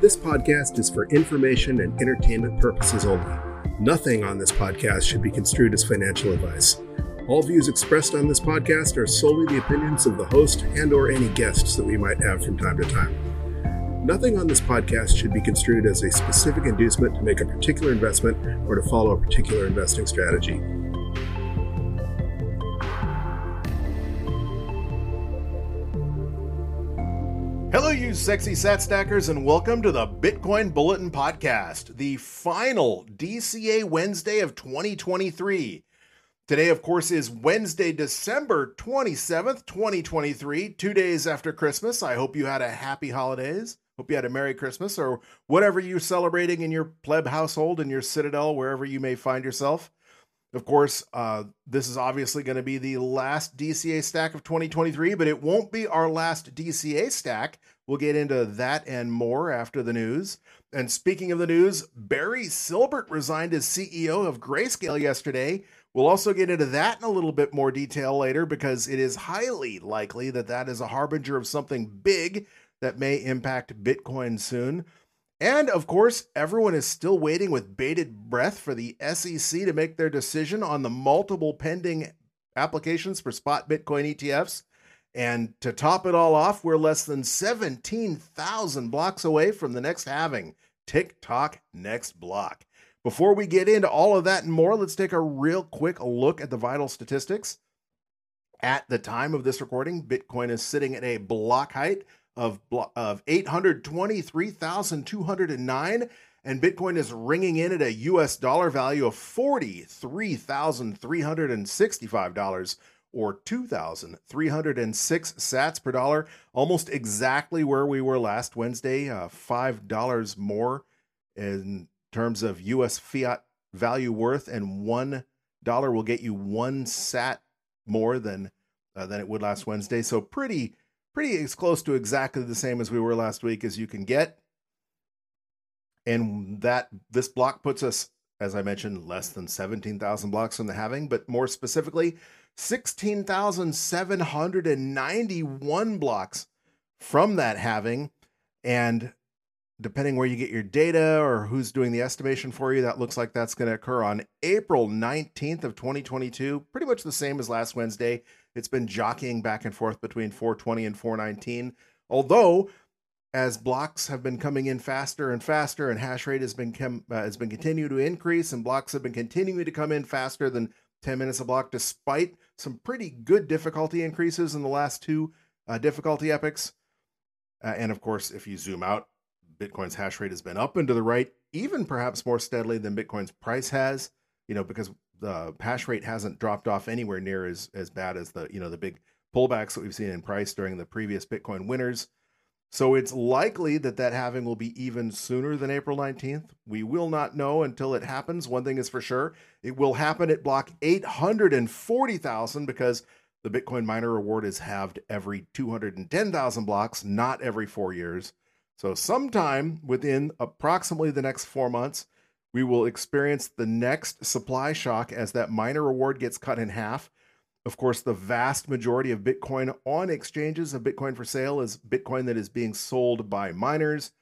This podcast is for information and entertainment purposes only. Nothing on this podcast should be construed as financial advice. All views expressed on this podcast are solely the opinions of the host and or any guests that we might have from time to time. Nothing on this podcast should be construed as a specific inducement to make a particular investment or to follow a particular investing strategy. You sexy sat stackers, and welcome to the Bitcoin Bulletin Podcast, the final DCA Wednesday of 2023. Today, of course, is Wednesday, December 27th, 2023, two days after Christmas. I hope you had a happy holidays. Hope you had a Merry Christmas or whatever you're celebrating in your pleb household, in your citadel, wherever you may find yourself. Of course, uh, this is obviously going to be the last DCA stack of 2023, but it won't be our last DCA stack. We'll get into that and more after the news. And speaking of the news, Barry Silbert resigned as CEO of Grayscale yesterday. We'll also get into that in a little bit more detail later because it is highly likely that that is a harbinger of something big that may impact Bitcoin soon. And of course, everyone is still waiting with bated breath for the SEC to make their decision on the multiple pending applications for spot Bitcoin ETFs. And to top it all off, we're less than 17,000 blocks away from the next halving. Tick tock, next block. Before we get into all of that and more, let's take a real quick look at the vital statistics. At the time of this recording, Bitcoin is sitting at a block height of of 823,209 and Bitcoin is ringing in at a US dollar value of $43,365 or 2,306 sats per dollar, almost exactly where we were last Wednesday, uh, $5 more in terms of US fiat value worth and $1 will get you 1 sat more than uh, than it would last Wednesday. So pretty pretty as close to exactly the same as we were last week as you can get. And that this block puts us, as I mentioned, less than 17,000 blocks from the halving, but more specifically, 16,791 blocks from that halving. And depending where you get your data or who's doing the estimation for you, that looks like that's going to occur on April 19th of 2022, pretty much the same as last Wednesday. It's been jockeying back and forth between 420 and 419. Although, as blocks have been coming in faster and faster, and hash rate has been com- uh, has been continuing to increase, and blocks have been continuing to come in faster than 10 minutes a block, despite some pretty good difficulty increases in the last two uh, difficulty epochs. Uh, and of course, if you zoom out, Bitcoin's hash rate has been up and to the right, even perhaps more steadily than Bitcoin's price has. You know, because the hash rate hasn't dropped off anywhere near as as bad as the you know the big pullbacks that we've seen in price during the previous Bitcoin winners. So it's likely that that halving will be even sooner than April 19th. We will not know until it happens. One thing is for sure, it will happen at block 840,000 because the Bitcoin miner reward is halved every 210,000 blocks, not every 4 years. So sometime within approximately the next 4 months, we will experience the next supply shock as that miner reward gets cut in half. Of course, the vast majority of Bitcoin on exchanges of Bitcoin for sale is Bitcoin that is being sold by miners.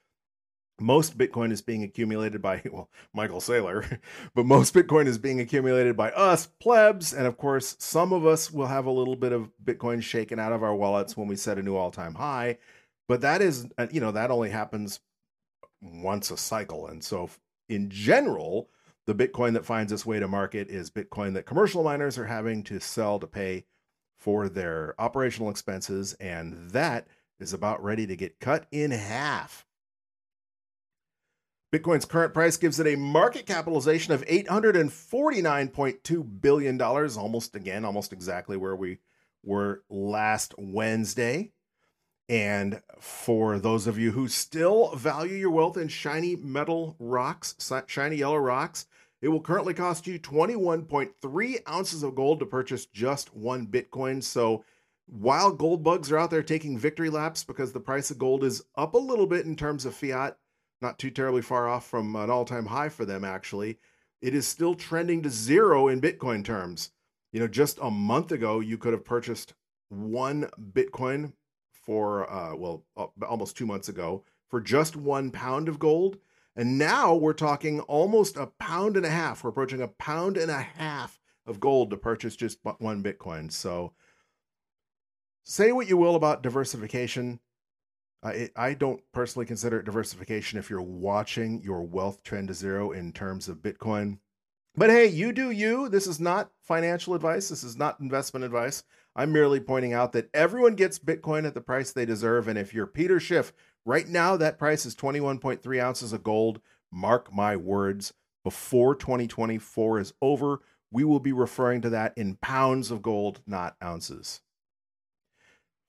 Most Bitcoin is being accumulated by, well, Michael Saylor, but most Bitcoin is being accumulated by us, plebs. And of course, some of us will have a little bit of Bitcoin shaken out of our wallets when we set a new all time high. But that is, uh, you know, that only happens once a cycle. And so in general, the Bitcoin that finds its way to market is Bitcoin that commercial miners are having to sell to pay for their operational expenses, and that is about ready to get cut in half. Bitcoin's current price gives it a market capitalization of $849.2 billion, almost again, almost exactly where we were last Wednesday. And for those of you who still value your wealth in shiny metal rocks, shiny yellow rocks, it will currently cost you 21.3 ounces of gold to purchase just one Bitcoin. So while gold bugs are out there taking victory laps because the price of gold is up a little bit in terms of fiat, not too terribly far off from an all time high for them, actually, it is still trending to zero in Bitcoin terms. You know, just a month ago, you could have purchased one Bitcoin for uh, well almost two months ago for just one pound of gold. And now we're talking almost a pound and a half. We're approaching a pound and a half of gold to purchase just one Bitcoin. So say what you will about diversification. Uh, it, I don't personally consider it diversification if you're watching your wealth trend to zero in terms of Bitcoin. But hey, you do you. This is not financial advice. This is not investment advice. I'm merely pointing out that everyone gets Bitcoin at the price they deserve. And if you're Peter Schiff, right now that price is 21.3 ounces of gold. Mark my words, before 2024 is over, we will be referring to that in pounds of gold, not ounces.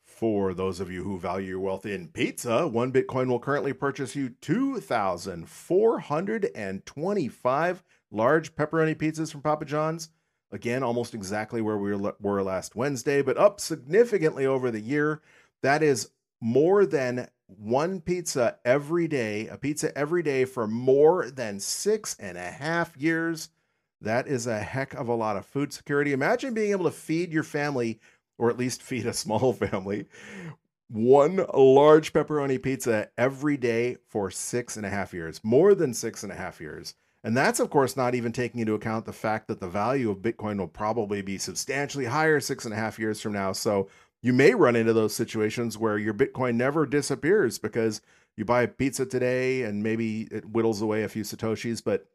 For those of you who value your wealth in pizza, one Bitcoin will currently purchase you 2,425 large pepperoni pizzas from Papa John's. Again, almost exactly where we were last Wednesday, but up significantly over the year. That is more than one pizza every day, a pizza every day for more than six and a half years. That is a heck of a lot of food security. Imagine being able to feed your family, or at least feed a small family, one large pepperoni pizza every day for six and a half years, more than six and a half years. And that's, of course, not even taking into account the fact that the value of Bitcoin will probably be substantially higher six and a half years from now. So you may run into those situations where your Bitcoin never disappears because you buy a pizza today and maybe it whittles away a few Satoshis, but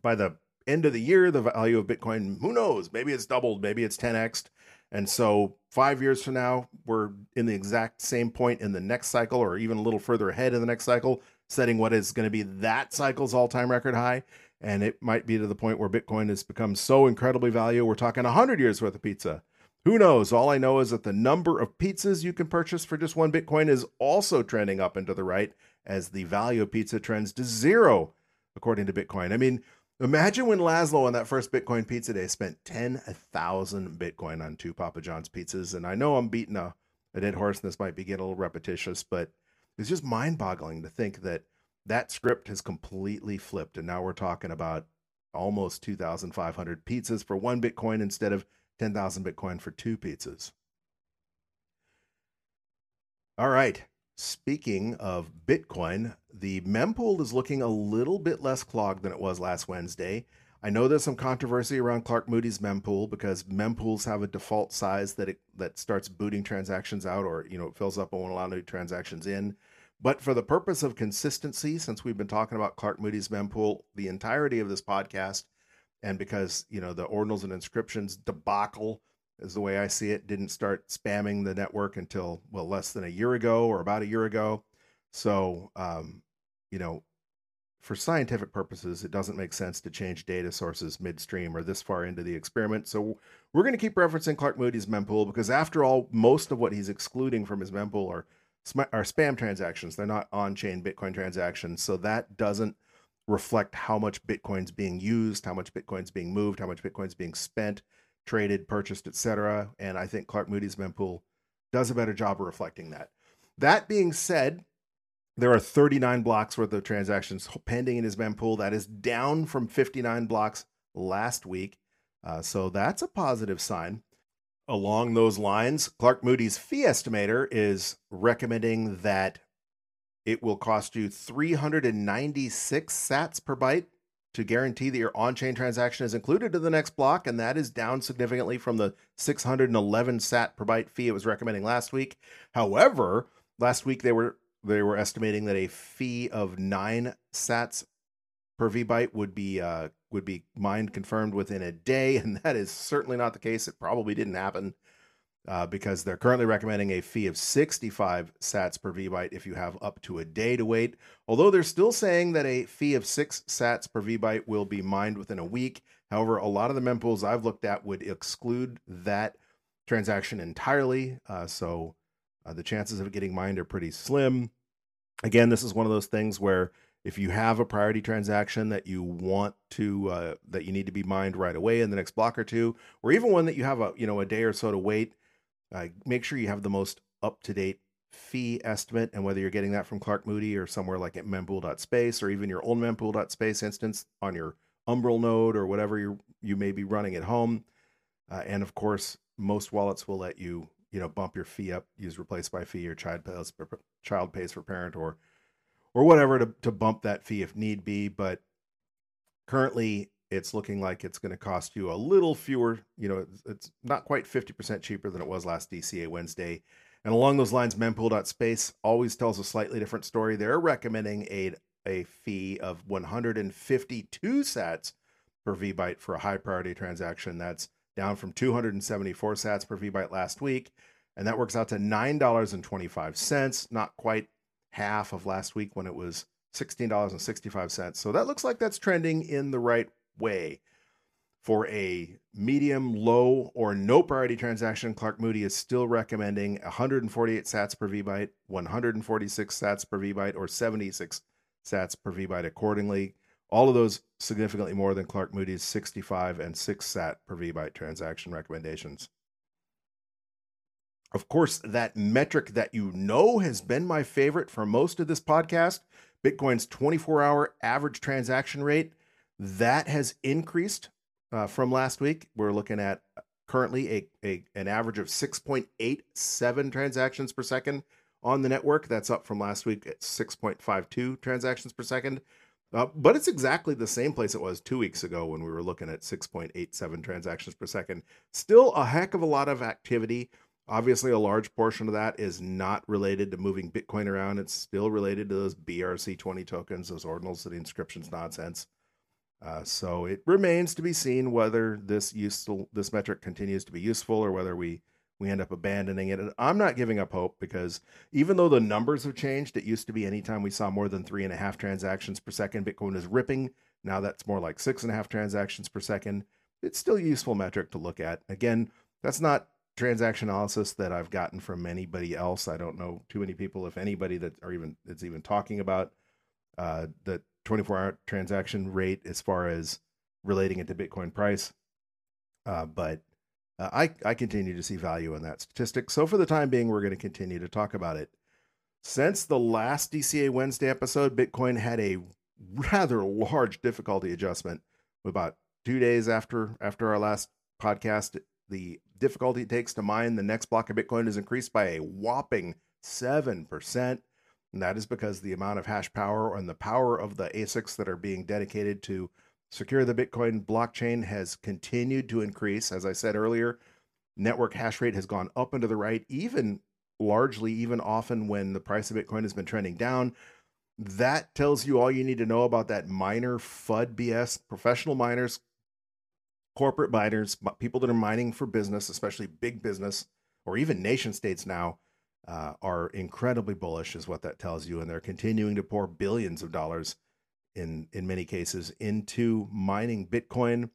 by the end of the year, the value of Bitcoin, who knows? Maybe it's doubled, maybe it's 10x. And so, five years from now, we're in the exact same point in the next cycle, or even a little further ahead in the next cycle setting what is going to be that cycle's all-time record high and it might be to the point where bitcoin has become so incredibly valuable. We're talking 100 years worth of pizza. Who knows? All i know is that the number of pizzas you can purchase for just one bitcoin is also trending up and to the right as the value of pizza trends to zero according to bitcoin. I mean imagine when laszlo on that first bitcoin pizza day spent 10000 bitcoin on two papa john's pizzas and i know i'm beating a, a dead horse and this might be getting a little repetitious but it's just mind boggling to think that that script has completely flipped. And now we're talking about almost 2,500 pizzas for one Bitcoin instead of 10,000 Bitcoin for two pizzas. All right. Speaking of Bitcoin, the mempool is looking a little bit less clogged than it was last Wednesday. I know there's some controversy around Clark Moody's mempool because mempools have a default size that it that starts booting transactions out or you know it fills up and won't allow new transactions in. But for the purpose of consistency, since we've been talking about Clark Moody's mempool the entirety of this podcast, and because you know the ordinals and inscriptions debacle is the way I see it, didn't start spamming the network until well less than a year ago or about a year ago. So um, you know, for scientific purposes, it doesn't make sense to change data sources midstream or this far into the experiment. So we're going to keep referencing Clark Moody's mempool because after all, most of what he's excluding from his mempool are are spam transactions. They're not on-chain Bitcoin transactions, so that doesn't reflect how much Bitcoin's being used, how much Bitcoin's being moved, how much Bitcoin's being spent, traded, purchased, etc. And I think Clark Moody's mempool does a better job of reflecting that. That being said, there are 39 blocks worth of transactions pending in his mempool. That is down from 59 blocks last week. Uh, so that's a positive sign along those lines, Clark Moody's fee estimator is recommending that it will cost you 396 sats per byte to guarantee that your on-chain transaction is included in the next block, and that is down significantly from the 611 sat per byte fee it was recommending last week. However, last week they were they were estimating that a fee of nine sats per vbyte would be uh, would be mined confirmed within a day, and that is certainly not the case. It probably didn't happen uh, because they're currently recommending a fee of 65 sats per vbyte if you have up to a day to wait. Although they're still saying that a fee of six sats per vbyte will be mined within a week. However, a lot of the mempools I've looked at would exclude that transaction entirely. Uh, so uh, the chances of getting mined are pretty slim. Again, this is one of those things where if you have a priority transaction that you want to uh, that you need to be mined right away in the next block or two or even one that you have a you know a day or so to wait uh, make sure you have the most up to date fee estimate and whether you're getting that from clark moody or somewhere like at mempool.space or even your old mempool.space instance on your umbrel node or whatever you you may be running at home uh, and of course most wallets will let you you know bump your fee up use replace by fee or child pays, uh, child pays for parent or or whatever to, to bump that fee if need be. But currently, it's looking like it's going to cost you a little fewer. You know, it's, it's not quite 50% cheaper than it was last DCA Wednesday. And along those lines, mempool.space always tells a slightly different story. They're recommending a, a fee of 152 sats per VByte for a high priority transaction. That's down from 274 sats per VByte last week. And that works out to $9.25, not quite half of last week when it was $16.65. So that looks like that's trending in the right way. For a medium, low, or no priority transaction, Clark Moody is still recommending 148 sats per VByte, 146 sats per VByte, or 76 sats per VByte accordingly. All of those significantly more than Clark Moody's 65 and 6 sat per VByte transaction recommendations. Of course, that metric that you know has been my favorite for most of this podcast, Bitcoin's 24 hour average transaction rate, that has increased uh, from last week. We're looking at currently a, a an average of 6.87 transactions per second on the network. That's up from last week at 6.52 transactions per second. Uh, but it's exactly the same place it was two weeks ago when we were looking at 6.87 transactions per second. Still a heck of a lot of activity. Obviously, a large portion of that is not related to moving Bitcoin around. It's still related to those BRC20 tokens, those ordinal city inscriptions nonsense. Uh, so it remains to be seen whether this useful this metric continues to be useful or whether we we end up abandoning it. And I'm not giving up hope because even though the numbers have changed, it used to be anytime we saw more than three and a half transactions per second, Bitcoin is ripping. Now that's more like six and a half transactions per second. It's still a useful metric to look at. Again, that's not transaction analysis that I've gotten from anybody else. I don't know too many people, if anybody, that are even that's even talking about uh, the 24-hour transaction rate as far as relating it to Bitcoin price. Uh, but uh, I I continue to see value in that statistic. So for the time being, we're going to continue to talk about it. Since the last DCA Wednesday episode, Bitcoin had a rather large difficulty adjustment. About two days after after our last podcast, the difficulty it takes to mine the next block of Bitcoin is increased by a whopping 7%. And that is because the amount of hash power and the power of the ASICs that are being dedicated to secure the Bitcoin blockchain has continued to increase. As I said earlier, network hash rate has gone up and to the right, even largely, even often when the price of Bitcoin has been trending down. That tells you all you need to know about that miner FUD BS. Professional miners corporate miners, people that are mining for business, especially big business or even nation states now, uh, are incredibly bullish, is what that tells you, and they're continuing to pour billions of dollars in in many cases into mining Bitcoin.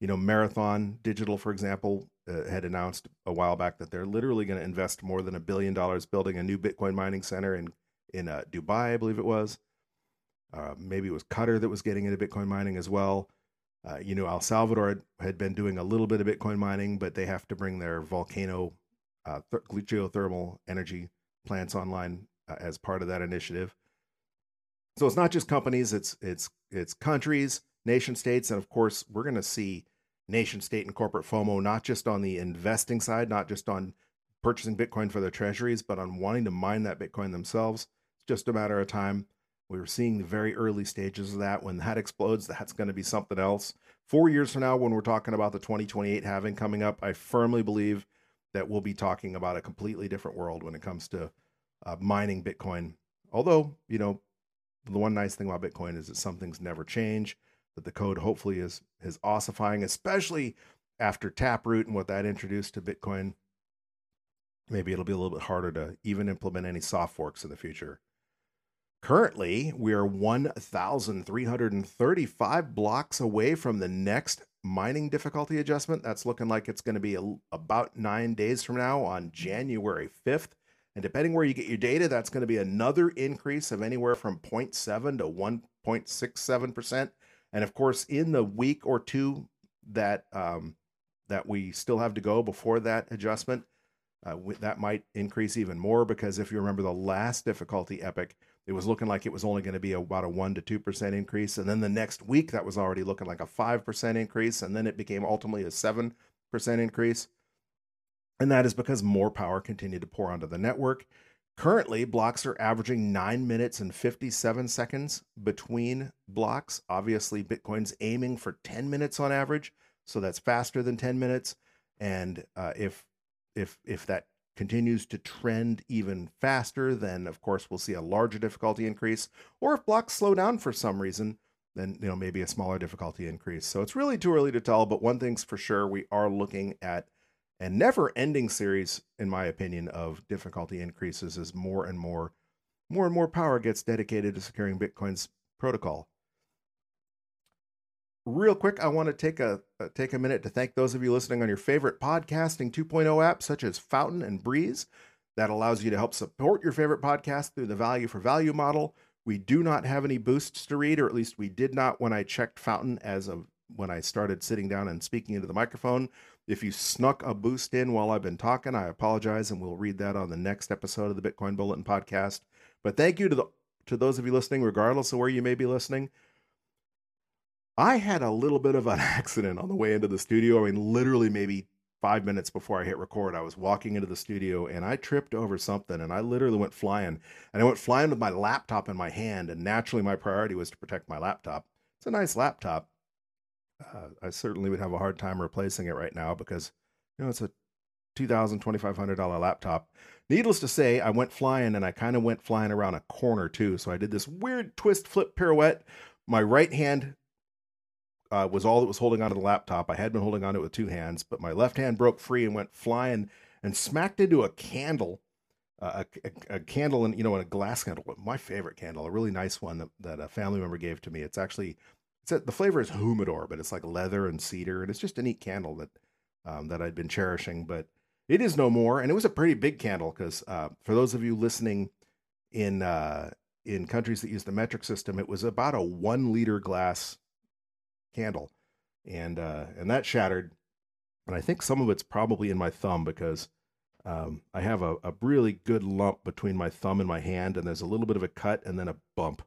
You know, Marathon Digital, for example, uh, had announced a while back that they're literally going to invest more than a billion dollars building a new Bitcoin mining center in in uh, Dubai, I believe it was. Uh, maybe it was Qatar that was getting into Bitcoin mining as well. Uh, you know, El Salvador had, had, been doing a little bit of Bitcoin mining, but they have to bring their volcano uh, th- geothermal energy plants online uh, as part of that initiative. So it's not just companies; it's it's it's countries, nation states, and of course, we're going to see nation state and corporate FOMO not just on the investing side, not just on purchasing Bitcoin for their treasuries, but on wanting to mine that Bitcoin themselves. It's just a matter of time. We were seeing the very early stages of that. When that explodes, that's going to be something else. Four years from now, when we're talking about the 2028 halving coming up, I firmly believe that we'll be talking about a completely different world when it comes to uh, mining Bitcoin. Although, you know, the one nice thing about Bitcoin is that some things never change, that the code hopefully is is ossifying, especially after Taproot and what that introduced to Bitcoin. Maybe it'll be a little bit harder to even implement any soft forks in the future. Currently, we are 1,335 blocks away from the next mining difficulty adjustment. That's looking like it's going to be a, about nine days from now on January 5th. And depending where you get your data, that's going to be another increase of anywhere from 0.7 to 1.67%. And of course, in the week or two that um, that we still have to go before that adjustment, uh, that might increase even more because if you remember the last difficulty epoch, it was looking like it was only going to be about a 1 to 2% increase. And then the next week, that was already looking like a 5% increase. And then it became ultimately a 7% increase. And that is because more power continued to pour onto the network. Currently, blocks are averaging 9 minutes and 57 seconds between blocks. Obviously, Bitcoin's aiming for 10 minutes on average, so that's faster than 10 minutes. And uh, if if if that continues to trend even faster, then of course we'll see a larger difficulty increase. Or if blocks slow down for some reason, then you know maybe a smaller difficulty increase. So it's really too early to tell. But one thing's for sure, we are looking at and never ending series, in my opinion, of difficulty increases as more and more, more and more power gets dedicated to securing Bitcoin's protocol. Real quick, I want to take a uh, take a minute to thank those of you listening on your favorite podcasting 2.0 apps such as Fountain and Breez. That allows you to help support your favorite podcast through the value for value model. We do not have any boosts to read, or at least we did not when I checked Fountain as of when I started sitting down and speaking into the microphone. If you snuck a boost in while I've been talking, I apologize, and we'll read that on the next episode of the Bitcoin Bulletin podcast. But thank you to the to those of you listening, regardless of where you may be listening. I had a little bit of an accident on the way into the studio. I mean, literally maybe five minutes before I hit record, I was walking into the studio and I tripped over something and I literally went flying. And I went flying with my laptop in my hand. And naturally, my priority was to protect my laptop. It's a nice laptop uh, I certainly would have a hard time replacing it right now because you know it's a $2,000, $2,500 laptop. Needless to say, I went flying and I kind of went flying around a corner too. So I did this weird twist flip pirouette. My right hand uh, was all that was holding onto the laptop. I had been holding onto it with two hands, but my left hand broke free and went flying and smacked into a candle. Uh, a, a, a, candle and you know, in a glass candle, my favorite candle, a really nice one that, that a family member gave to me. It's actually it's a, the flavor is humidor, but it's like leather and cedar, and it's just a neat candle that um, that I'd been cherishing. But it is no more, and it was a pretty big candle because uh, for those of you listening in uh, in countries that use the metric system, it was about a one liter glass candle, and uh, and that shattered, and I think some of it's probably in my thumb because. Um, I have a, a really good lump between my thumb and my hand, and there's a little bit of a cut and then a bump.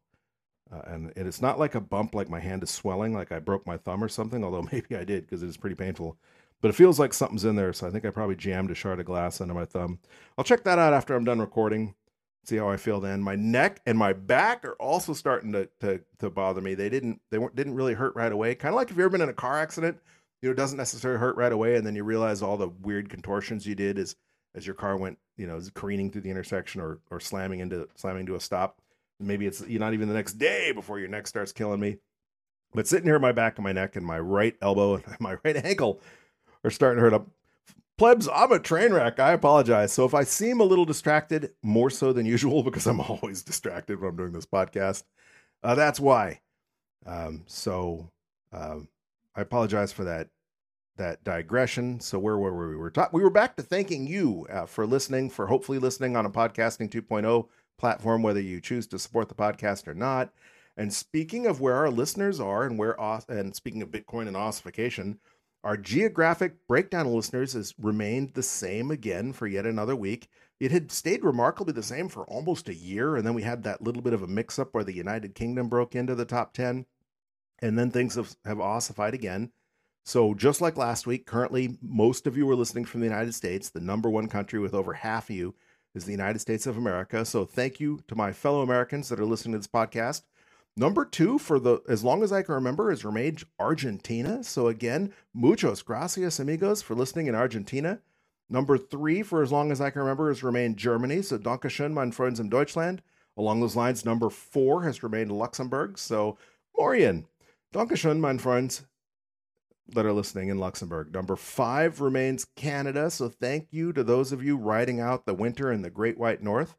Uh, and, it's not like a bump, like my hand is swelling, like I broke my thumb or something, although maybe I did because it is pretty painful. But it feels like something's in there, so I think I probably jammed a shard of glass under my thumb. I'll check that out after I'm done recording, see how I feel then. My neck and my back are also starting to to, to bother me. They didn't they weren't, didn't really hurt right away. Kind of like if you've ever been in a car accident, you know, it doesn't necessarily hurt right away, and then you realize all the weird contortions you did as as your car went, you know, careening through the intersection or or slamming into slamming to a stop. Maybe it's not even the next day before your neck starts killing me. But sitting here, my back and my neck and my right elbow and my right ankle are starting to hurt up. Plebs, I'm a train wreck. I apologize. So if I seem a little distracted, more so than usual, because I'm always distracted when I'm doing this podcast, uh, that's why. Um, so um, I apologize for that that digression. So where were we? We were ta- we were back to thanking you uh, for listening, for hopefully listening on a podcasting 2.0 platform, whether you choose to support the podcast or not. And speaking of where our listeners are and where and speaking of Bitcoin and ossification, our geographic breakdown of listeners has remained the same again for yet another week. It had stayed remarkably the same for almost a year, and then we had that little bit of a mix up where the United Kingdom broke into the top 10, and then things have, have ossified again. So, just like last week, currently most of you are listening from the United States, the number one country with over half of you is the United States of America. So thank you to my fellow Americans that are listening to this podcast. Number two, for the as long as I can remember, has remained Argentina. So again, muchos gracias, amigos, for listening in Argentina. Number three, for as long as I can remember, has remained Germany. So Dankeschön, mein Freund in Deutschland. Along those lines, number four has remained Luxembourg. So Morian, Dankeschön, mein Freund that are listening in Luxembourg. Number five remains Canada. So thank you to those of you riding out the winter in the Great White North.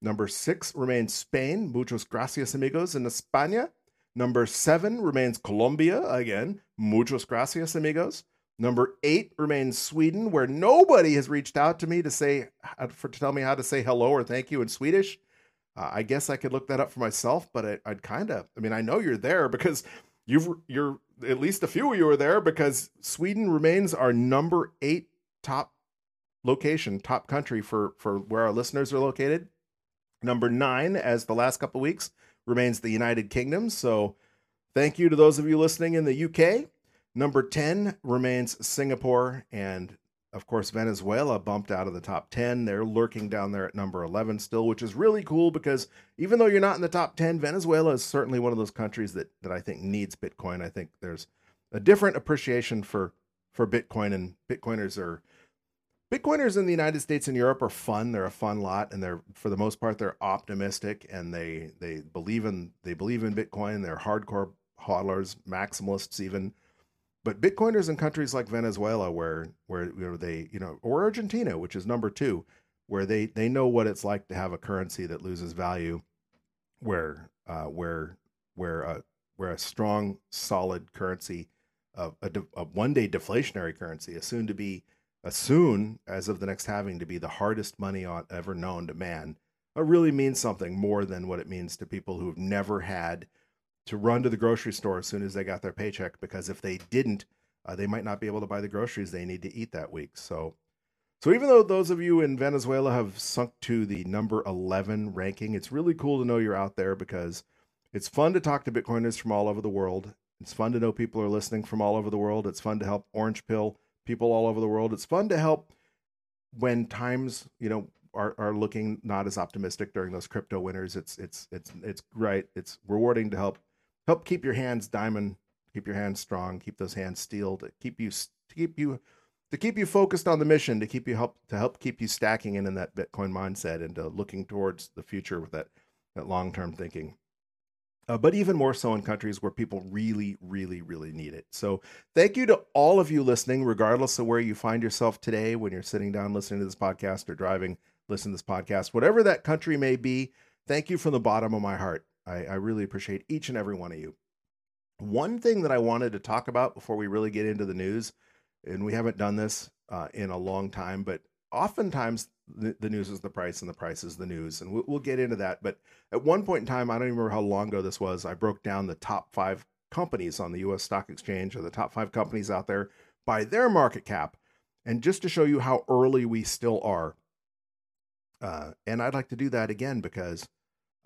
Number six remains Spain. Muchos gracias, amigos, in España. Number seven remains Colombia. Again, muchos gracias, amigos. Number eight remains Sweden, where nobody has reached out to me to say for to tell me how to say hello or thank you in Swedish. Uh, I guess I could look that up for myself, but I, would kind of. I mean, I know you're there because you've you're at least a few of you are there because Sweden remains our number eight top location, top country for for where our listeners are located. Number nine, as the last couple weeks, remains the United Kingdom. So thank you to those of you listening in the UK. Number 10 remains Singapore, and of course, Venezuela bumped out of the top 10. They're lurking down there at number 11 still, which is really cool because even though you're not in the top 10, Venezuela is certainly one of those countries that, that I think needs Bitcoin. I think there's a different appreciation for, for Bitcoin, and Bitcoiners are. Bitcoiners in the United States and Europe are fun. They're a fun lot, and they're for the most part they're optimistic and they they believe in they believe in Bitcoin. They're hardcore hodlers, maximalists even but Bitcoiners in countries like Venezuela, where where you know, they you know, or Argentina, which is number two, where they they know what it's like to have a currency that loses value, where uh, where where a where a strong solid currency, uh, a, a one day deflationary currency, is soon to be a soon as of the next halving to be the hardest money on ever known to man. It really means something more than what it means to people who've never had to run to the grocery store as soon as they got their paycheck because if they didn't, uh, they might not be able to buy the groceries they need to eat that week. So, so even though those of you in Venezuela have sunk to the number 11 ranking, it's really cool to know you're out there because it's fun to talk to Bitcoiners from all over the world. It's fun to know people are listening from all over the world. It's fun to help Orange Pill people all over the world. It's fun to help when times, you know, are, are looking not as optimistic during those crypto winters. It's it's it's it's right. It's rewarding to help help keep your hands diamond, keep your hands strong, keep those hands steel to keep you to keep you to keep you focused on the mission, to keep you help to help keep you stacking in in that Bitcoin mindset and uh, looking towards the future with that that long term thinking. Uh, but even more so in countries where people really, really, really need it. So, thank you to all of you listening, regardless of where you find yourself today when you're sitting down listening to this podcast or driving, listening to this podcast, whatever that country may be. Thank you from the bottom of my heart. I, I really appreciate each and every one of you. One thing that I wanted to talk about before we really get into the news, and we haven't done this uh, in a long time, but oftentimes the, the, news is the price and the price is the news. And we'll, we'll get into that. But at one point in time, I don't even remember how long ago this was, I broke down the top five companies on the US stock exchange or the top five companies out there by their market cap. And just to show you how early we still are. Uh, and I'd like to do that again because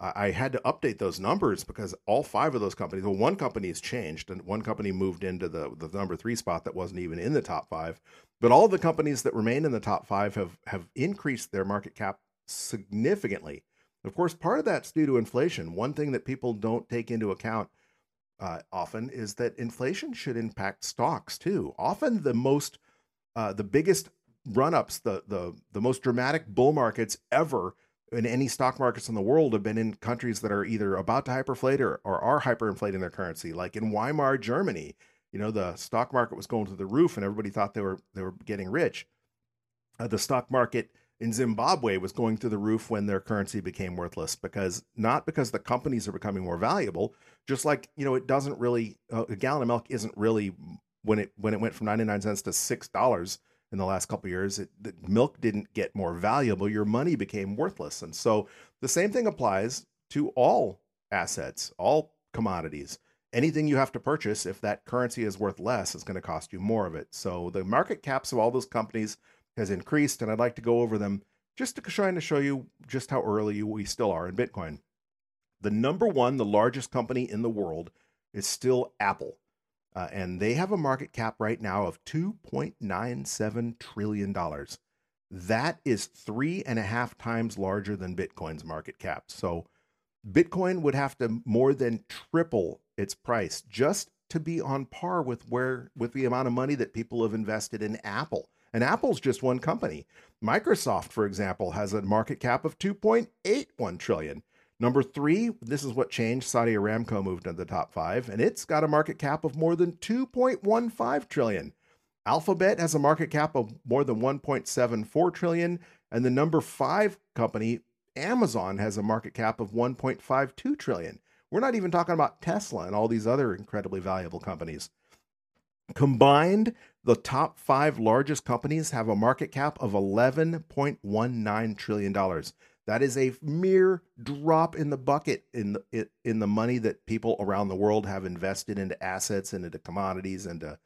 I had to update those numbers because all five of those companies, well, one company has changed and one company moved into the, the number three spot that wasn't even in the top five. But all the companies that remain in the top five have, have increased their market cap significantly. Of course, part of that's due to inflation. One thing that people don't take into account uh, often is that inflation should impact stocks too. Often the most, uh, the biggest run ups, the, the, the most dramatic bull markets ever in any stock markets in the world have been in countries that are either about to hyperinflate or, or are hyperinflating their currency. Like in Weimar, Germany, you know, the stock market was going to the roof and everybody thought they were they were getting rich. Uh, the stock market in Zimbabwe was going through the roof when their currency became worthless because not because the companies are becoming more valuable, just like you know it doesn't really uh, a gallon of milk isn't really when it when it went from 99 cents to $6 in the last couple years, it, the milk didn't get more valuable. Your money became worthless. And so the same thing applies to all assets, all commodities. Anything you have to purchase, if that currency is worth less, is going to cost you more of it. So the market caps of all those companies has increased, and I'd like to go over them just to trying to show you just how early we still are in Bitcoin. The number one, the largest company in the world, is still Apple. Uh, and they have a market cap right now of $2.97 trillion. That is three and a half times larger than Bitcoin's market cap. So Bitcoin would have to more than triple its price just to be on par with where with the amount of money that people have invested in Apple. And Apple's just one company. Microsoft, for example, has a market cap of 2.81 trillion. Number three, this is what changed. Saudi Aramco moved into the top five, and it's got a market cap of more than 2.15 trillion. Alphabet has a market cap of more than 1.74 trillion, and the number five company, Amazon, has a market cap of 1.52 trillion. We're not even talking about Tesla and all these other incredibly valuable companies. Combined, the top five largest companies have a market cap of $11.19 trillion. That is a mere drop in the bucket in the in the money that people around the world have invested into assets and into commodities and uh,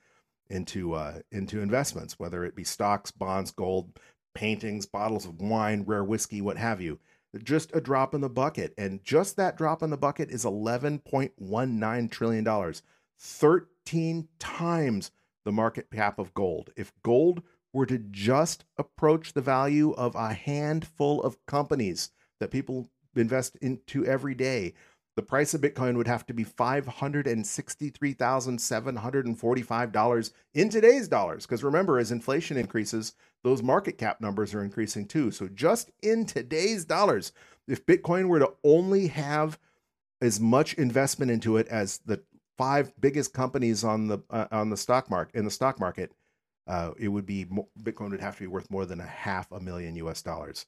into uh, into investments, whether it be stocks, bonds, gold, paintings, bottles of wine, rare whiskey, what have you. Just a drop in the bucket, and just that drop in the bucket is eleven point one nine trillion dollars, thirteen times the market cap of gold. If gold were to just approach the value of a handful of companies that people invest into every day, the price of Bitcoin would have to be $563,745 in today's dollars. Because remember, as inflation increases, those market cap numbers are increasing too. So just in today's dollars, if Bitcoin were to only have as much investment into it as the five biggest companies on the uh, on the stock market in the stock market, uh, it would be Bitcoin would have to be worth more than a half a million U.S. dollars.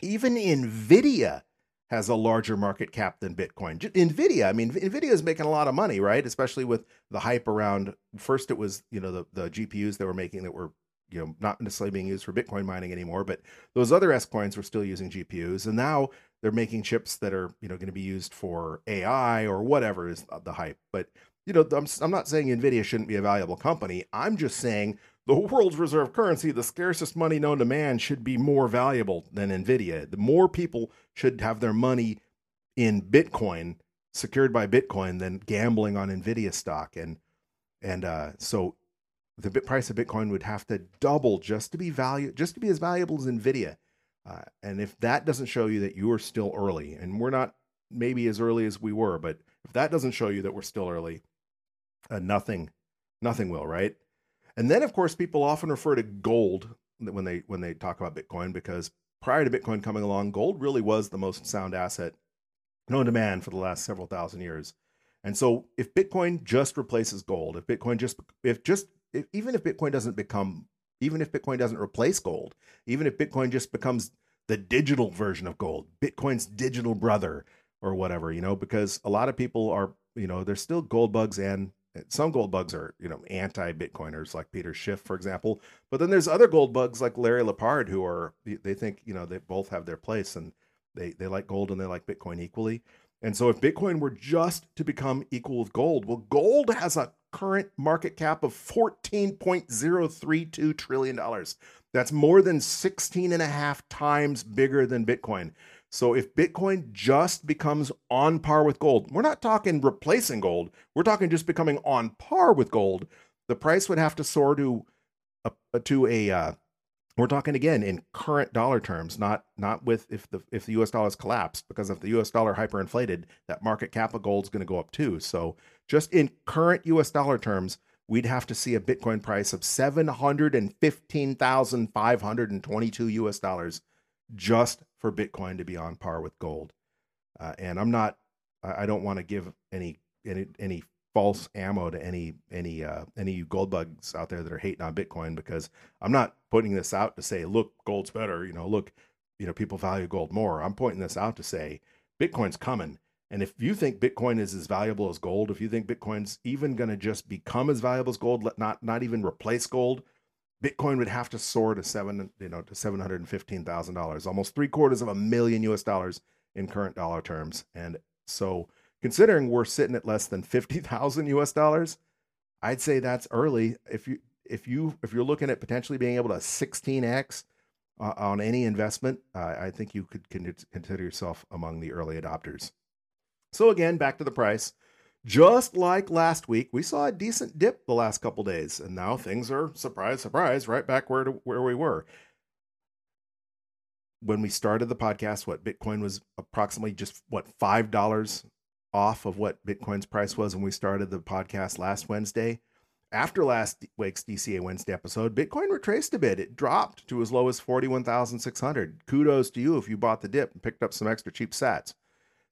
Even Nvidia has a larger market cap than Bitcoin. Nvidia, I mean, Nvidia is making a lot of money, right? Especially with the hype around. First, it was you know the the GPUs they were making that were you know not necessarily being used for Bitcoin mining anymore, but those other S coins were still using GPUs, and now they're making chips that are you know going to be used for AI or whatever is the hype. But you know, I'm I'm not saying Nvidia shouldn't be a valuable company. I'm just saying the world's reserve currency, the scarcest money known to man, should be more valuable than Nvidia. The more people should have their money in Bitcoin, secured by Bitcoin, than gambling on Nvidia stock. And and uh, so the bit price of Bitcoin would have to double just to be value, just to be as valuable as Nvidia. Uh, and if that doesn't show you that you are still early, and we're not maybe as early as we were, but if that doesn't show you that we're still early, uh, nothing, nothing will, right? And then, of course, people often refer to gold when they when they talk about Bitcoin because prior to Bitcoin coming along, gold really was the most sound asset known to man for the last several thousand years. And so, if Bitcoin just replaces gold, if Bitcoin just if just if, even if Bitcoin doesn't become even if Bitcoin doesn't replace gold, even if Bitcoin just becomes the digital version of gold, Bitcoin's digital brother or whatever, you know, because a lot of people are, you know, there's still gold bugs and some gold bugs are, you know, anti-Bitcoiners like Peter Schiff, for example. But then there's other gold bugs like Larry Lepard who are they think, you know, they both have their place and they they like gold and they like Bitcoin equally. And so if Bitcoin were just to become equal with gold, well, gold has a current market cap of $14.032 trillion. That's more than 16 and a half times bigger than Bitcoin. So if Bitcoin just becomes on par with gold, we're not talking replacing gold, we're talking just becoming on par with gold, the price would have to soar to a, to a uh, we're talking again in current dollar terms, not not with if the if the US dollar has collapsed because if the US dollar hyperinflated, that market cap of gold is going to go up too. So just in current US dollar terms, we'd have to see a Bitcoin price of 715,522 US dollars just for Bitcoin to be on par with gold. Uh, and I'm not, I don't want to give any any any false ammo to any any uh, any gold bugs out there that are hating on Bitcoin because I'm not putting this out to say, look, gold's better. You know, look, you know, people value gold more. I'm pointing this out to say Bitcoin's coming. And if you think Bitcoin is as valuable as gold, if you think Bitcoin's even going to just become as valuable as gold, not not even replace gold, Bitcoin would have to soar to seven, you know, to seven hundred and fifteen thousand dollars, almost three quarters of a million U.S. dollars in current dollar terms. And so, considering we're sitting at less than fifty thousand U.S. dollars, I'd say that's early. If you if you if you're looking at potentially being able to sixteen x uh, on any investment, uh, I think you could consider yourself among the early adopters. So again, back to the price. Just like last week, we saw a decent dip the last couple days, and now things are surprise, surprise, right back where to, where we were. When we started the podcast, what Bitcoin was approximately just what five dollars off of what Bitcoin's price was when we started the podcast last Wednesday. After last week's DCA Wednesday episode, Bitcoin retraced a bit. It dropped to as low as 41,600. Kudos to you if you bought the dip and picked up some extra cheap sats.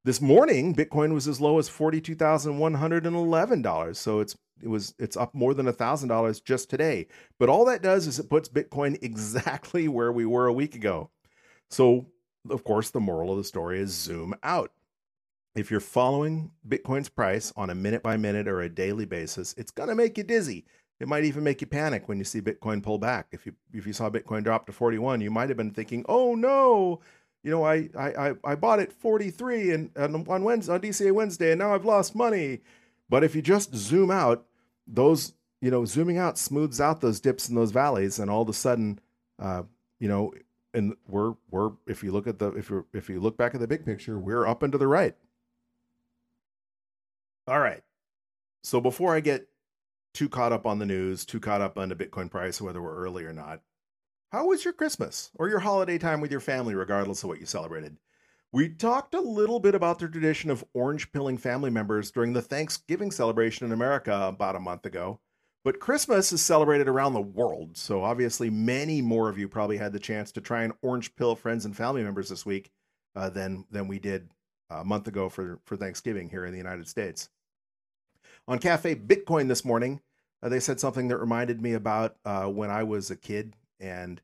This morning, Bitcoin was as low as forty-two thousand one hundred and eleven dollars. So it's it was it's up more than thousand dollars just today. But all that does is it puts Bitcoin exactly where we were a week ago. So of course, the moral of the story is zoom out. If you're following Bitcoin's price on a minute by minute or a daily basis, it's gonna make you dizzy. It might even make you panic when you see Bitcoin pull back. If you if you saw Bitcoin drop to 41, you might have been thinking, "Oh no, you know, I I I bought it 43 and, on Wednesday on DCA Wednesday, and now I've lost money. But if you just zoom out, those you know, zooming out smooths out those dips and those valleys, and all of a sudden, uh, you know, and we're we're if you look at the if you if you look back at the big picture, we're up and to the right. All right. So before I get too caught up on the news, too caught up on the Bitcoin price, whether we're early or not. How was your Christmas or your holiday time with your family, regardless of what you celebrated? We talked a little bit about the tradition of orange pilling family members during the Thanksgiving celebration in America about a month ago. But Christmas is celebrated around the world, so obviously many more of you probably had the chance to try and orange pill friends and family members this week uh, than than we did a month ago for for Thanksgiving here in the United States. On Cafe Bitcoin this morning, uh, they said something that reminded me about uh, when I was a kid and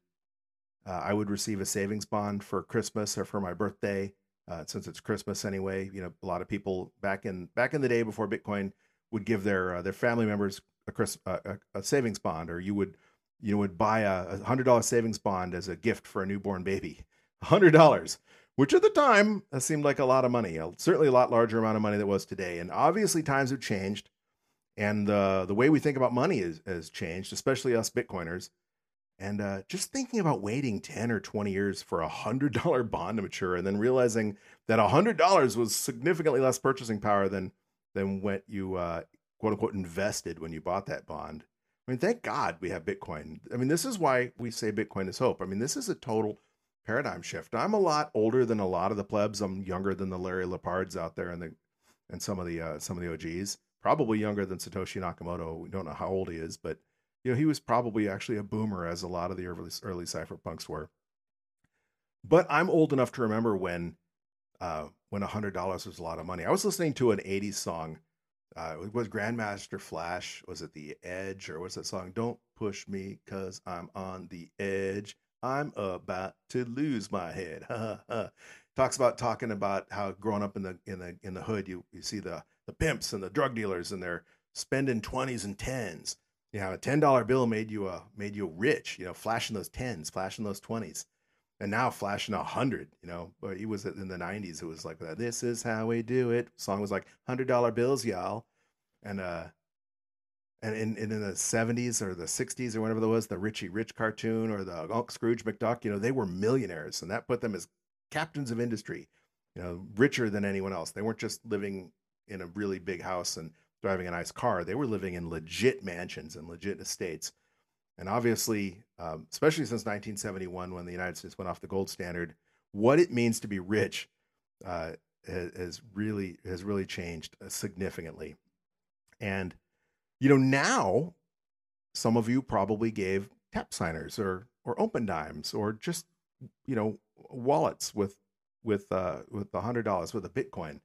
uh, I would receive a savings bond for Christmas or for my birthday. Uh, since it's Christmas anyway, you know, a lot of people back in back in the day before Bitcoin would give their uh, their family members a, Chris, a, a, savings bond, or you would you know, would buy a hundred dollar savings bond as a gift for a newborn baby, hundred dollars, which at the time seemed like a lot of money, certainly a lot larger amount of money than it was today. And obviously times have changed, and uh, the way we think about money has changed, especially us Bitcoiners. And uh, just thinking about waiting 10 or 20 years for a $100 bond to mature and then realizing that $100 was significantly less purchasing power than, than what you uh, quote unquote invested when you bought that bond. I mean, thank God we have Bitcoin. I mean, this is why we say Bitcoin is hope. I mean, this is a total paradigm shift. I'm a lot older than a lot of the plebs. I'm younger than the Larry Lepards out there and the and some of the uh, some of the OGs. Probably younger than Satoshi Nakamoto. We don't know how old he is, but you know, he was probably actually a boomer, as a lot of the early, early cypherpunks were. But I'm old enough to remember when uh, when hundred dollars was a lot of money. I was listening to an '80s song. Uh, it was Grandmaster Flash. Was it The Edge or was that song? Don't push me, cause I'm on the edge. I'm about to lose my head. Talks about talking about how growing up in the in the in the hood, you you see the the pimps and the drug dealers, and they're spending twenties and tens you know, a ten dollar bill made you uh made you rich. You know, flashing those tens, flashing those twenties, and now flashing a hundred. You know, but he was in the nineties. It was like. This is how we do it. Song was like hundred dollar bills, y'all, and uh, and in, and in the seventies or the sixties or whatever there was, the Richie Rich cartoon or the Scrooge McDuck. You know, they were millionaires, and that put them as captains of industry. You know, richer than anyone else. They weren't just living in a really big house and driving a nice car. They were living in legit mansions and legit estates. And obviously, um, especially since 1971, when the United States went off the gold standard, what it means to be rich uh, has really has really changed uh, significantly. And you know, now some of you probably gave Tapsigners or or Opendimes or just you know wallets with with uh, with a hundred dollars with a Bitcoin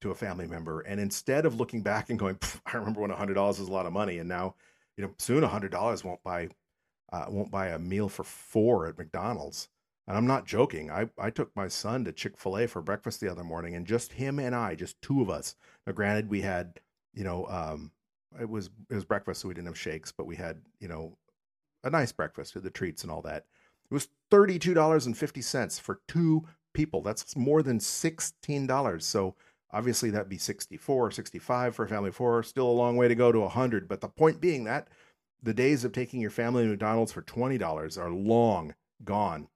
to a family member. And instead of looking back and going, I remember when $100 was a lot of money, and now, you know, soon $100 won't buy uh, won't buy a meal for four at McDonald's. And I'm not joking. I, I took my son to Chick fil A for breakfast the other morning, and just him and I, just two of us. Now, granted, we had, you know, um, it was it was breakfast, so we didn't have shakes, but we had, you know, a nice breakfast with the treats and all that. It was $32.50 for two people. That's more than $16. So Obviously, that'd be 64 or 65 for a family of four. Still a long way to go to 100. But the point being that the days of taking your family to McDonald's for $20 are long gone.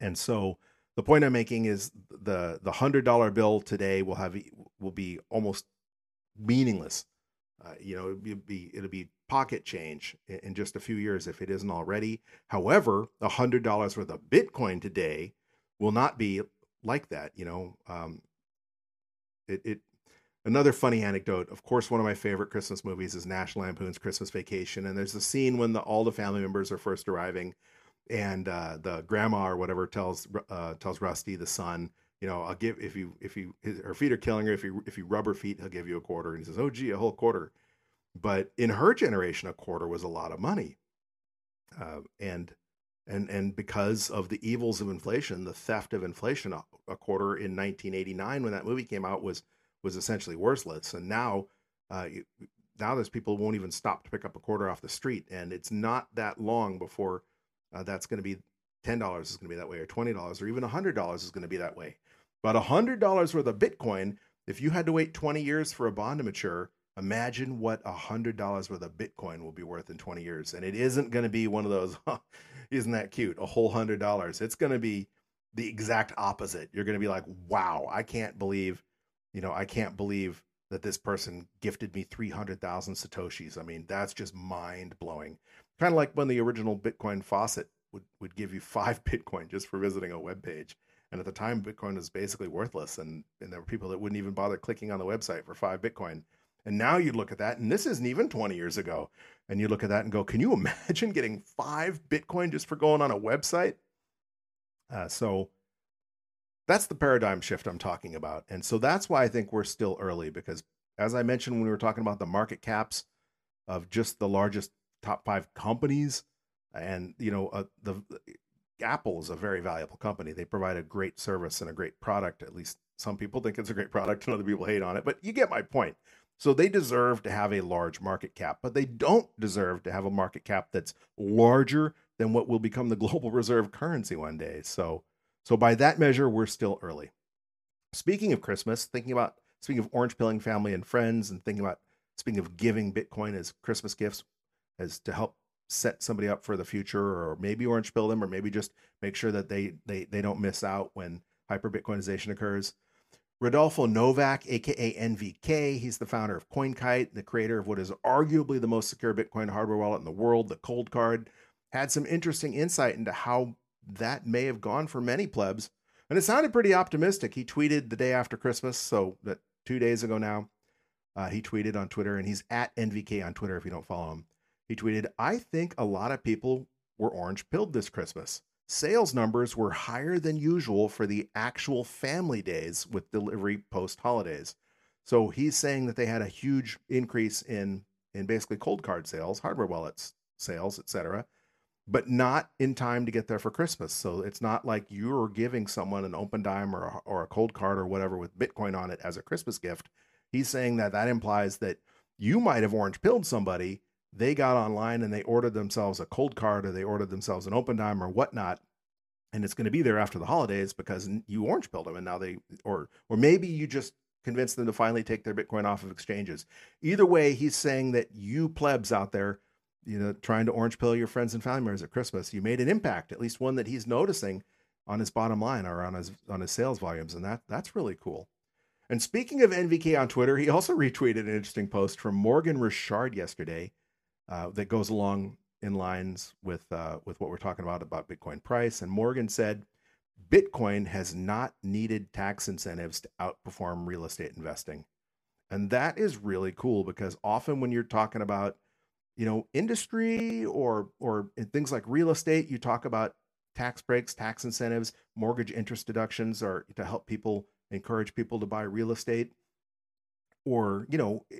And so the point I'm making is the the hundred dollar bill today will have will be almost meaningless. Uh, you know, it'll be it'll be pocket change in, in, just a few years if it isn't already. However, a hundred dollars worth of Bitcoin today will not be like that. You know, um, it, it another funny anecdote. Of course, one of my favorite Christmas movies is National Lampoon's Christmas Vacation, and there's a scene when the, all the family members are first arriving, and uh, the grandma or whatever tells uh, tells Rusty the son, you know, I'll give if you if you his, her feet are killing her. If you if you rub her feet, he'll give you a quarter. And he says, "Oh, gee, a whole quarter." But in her generation, a quarter was a lot of money, uh, and and and because of the evils of inflation, the theft of inflation, a, a, quarter in 1989 when that movie came out was was essentially worthless. And now, uh, now there's people who won't even stop to pick up a quarter off the street, and it's not that long before uh, that's going to be ten dollars is going to be that way, or twenty dollars, or even hundred dollars is going to be that way. But hundred dollars worth of Bitcoin, if you had to wait 20 years for a bond to mature, imagine what a hundred dollars worth of Bitcoin will be worth in 20 years. And it isn't going to be one of those, isn't that cute? A whole hundred dollars. It's going to be the exact opposite. You're going to be like, wow, I can't believe, you know, I can't believe that this person gifted me 300,000 satoshis. I mean, that's just mind blowing. Kind of like when the original Bitcoin faucet would, would give you five Bitcoin just for visiting a web page. And at the time, Bitcoin was basically worthless. And, and there were people that wouldn't even bother clicking on the website for five Bitcoin. And now you look at that, and this isn't even 20 years ago. And you look at that and go, can you imagine getting five Bitcoin just for going on a website? Uh, so that's the paradigm shift I'm talking about. And so that's why I think we're still early because, as I mentioned when we were talking about the market caps of just the largest top five companies, and you know, uh, the Apple is a very valuable company. They provide a great service and a great product. At least some people think it's a great product, and other people hate on it. But you get my point. So they deserve to have a large market cap, but they don't deserve to have a market cap that's larger than what will become the global reserve currency one day. So so by that measure, we're still early. Speaking of Christmas, thinking about speaking of orange pilling family and friends, and thinking about speaking of giving Bitcoin as Christmas gifts, as to help set somebody up for the future, or maybe orange pill them, or maybe just make sure that they they they don't miss out when hyper Bitcoinization occurs. Rodolfo Novak, aka NVK, he's the founder of CoinKite, the creator of what is arguably the most secure Bitcoin hardware wallet in the world, the Coldcard, had some interesting insight into how that may have gone for many plebs. And it sounded pretty optimistic. He tweeted the day after Christmas, so that two days ago now, uh, he tweeted on Twitter, and he's at NVK on Twitter if you don't follow him. He tweeted, I think a lot of people were orange pilled this Christmas. Sales numbers were higher than usual for the actual family days with delivery post holidays. So he's saying that they had a huge increase in in basically Coldcard sales, hardware wallets sales, etc but not in time to get there for Christmas. So it's not like you're giving someone an Opendime or a, or a Coldcard or whatever with Bitcoin on it as a Christmas gift. He's saying that that implies that you might have orange pilled somebody. They got online and they ordered themselves a Coldcard or they ordered themselves an Opendime or whatnot. And it's going to be there after the holidays because you orange pilled them and now they, or, or maybe you just convinced them to finally take their Bitcoin off of exchanges. Either way, he's saying that you plebs out there you know, trying to orange pill your friends and family members at Christmas, you made an impact, at least one that he's noticing on his bottom line or on his on his sales volumes, and that that's really cool. And speaking of NVK on Twitter, he also retweeted an interesting post from Morgan Richard yesterday uh, that goes along in lines with uh, with what we're talking about about Bitcoin price. And Morgan said, Bitcoin has not needed tax incentives to outperform real estate investing, and that is really cool because often when you're talking about you know industry or or things like real estate you talk about tax breaks tax incentives mortgage interest deductions are to help people encourage people to buy real estate or you know eh,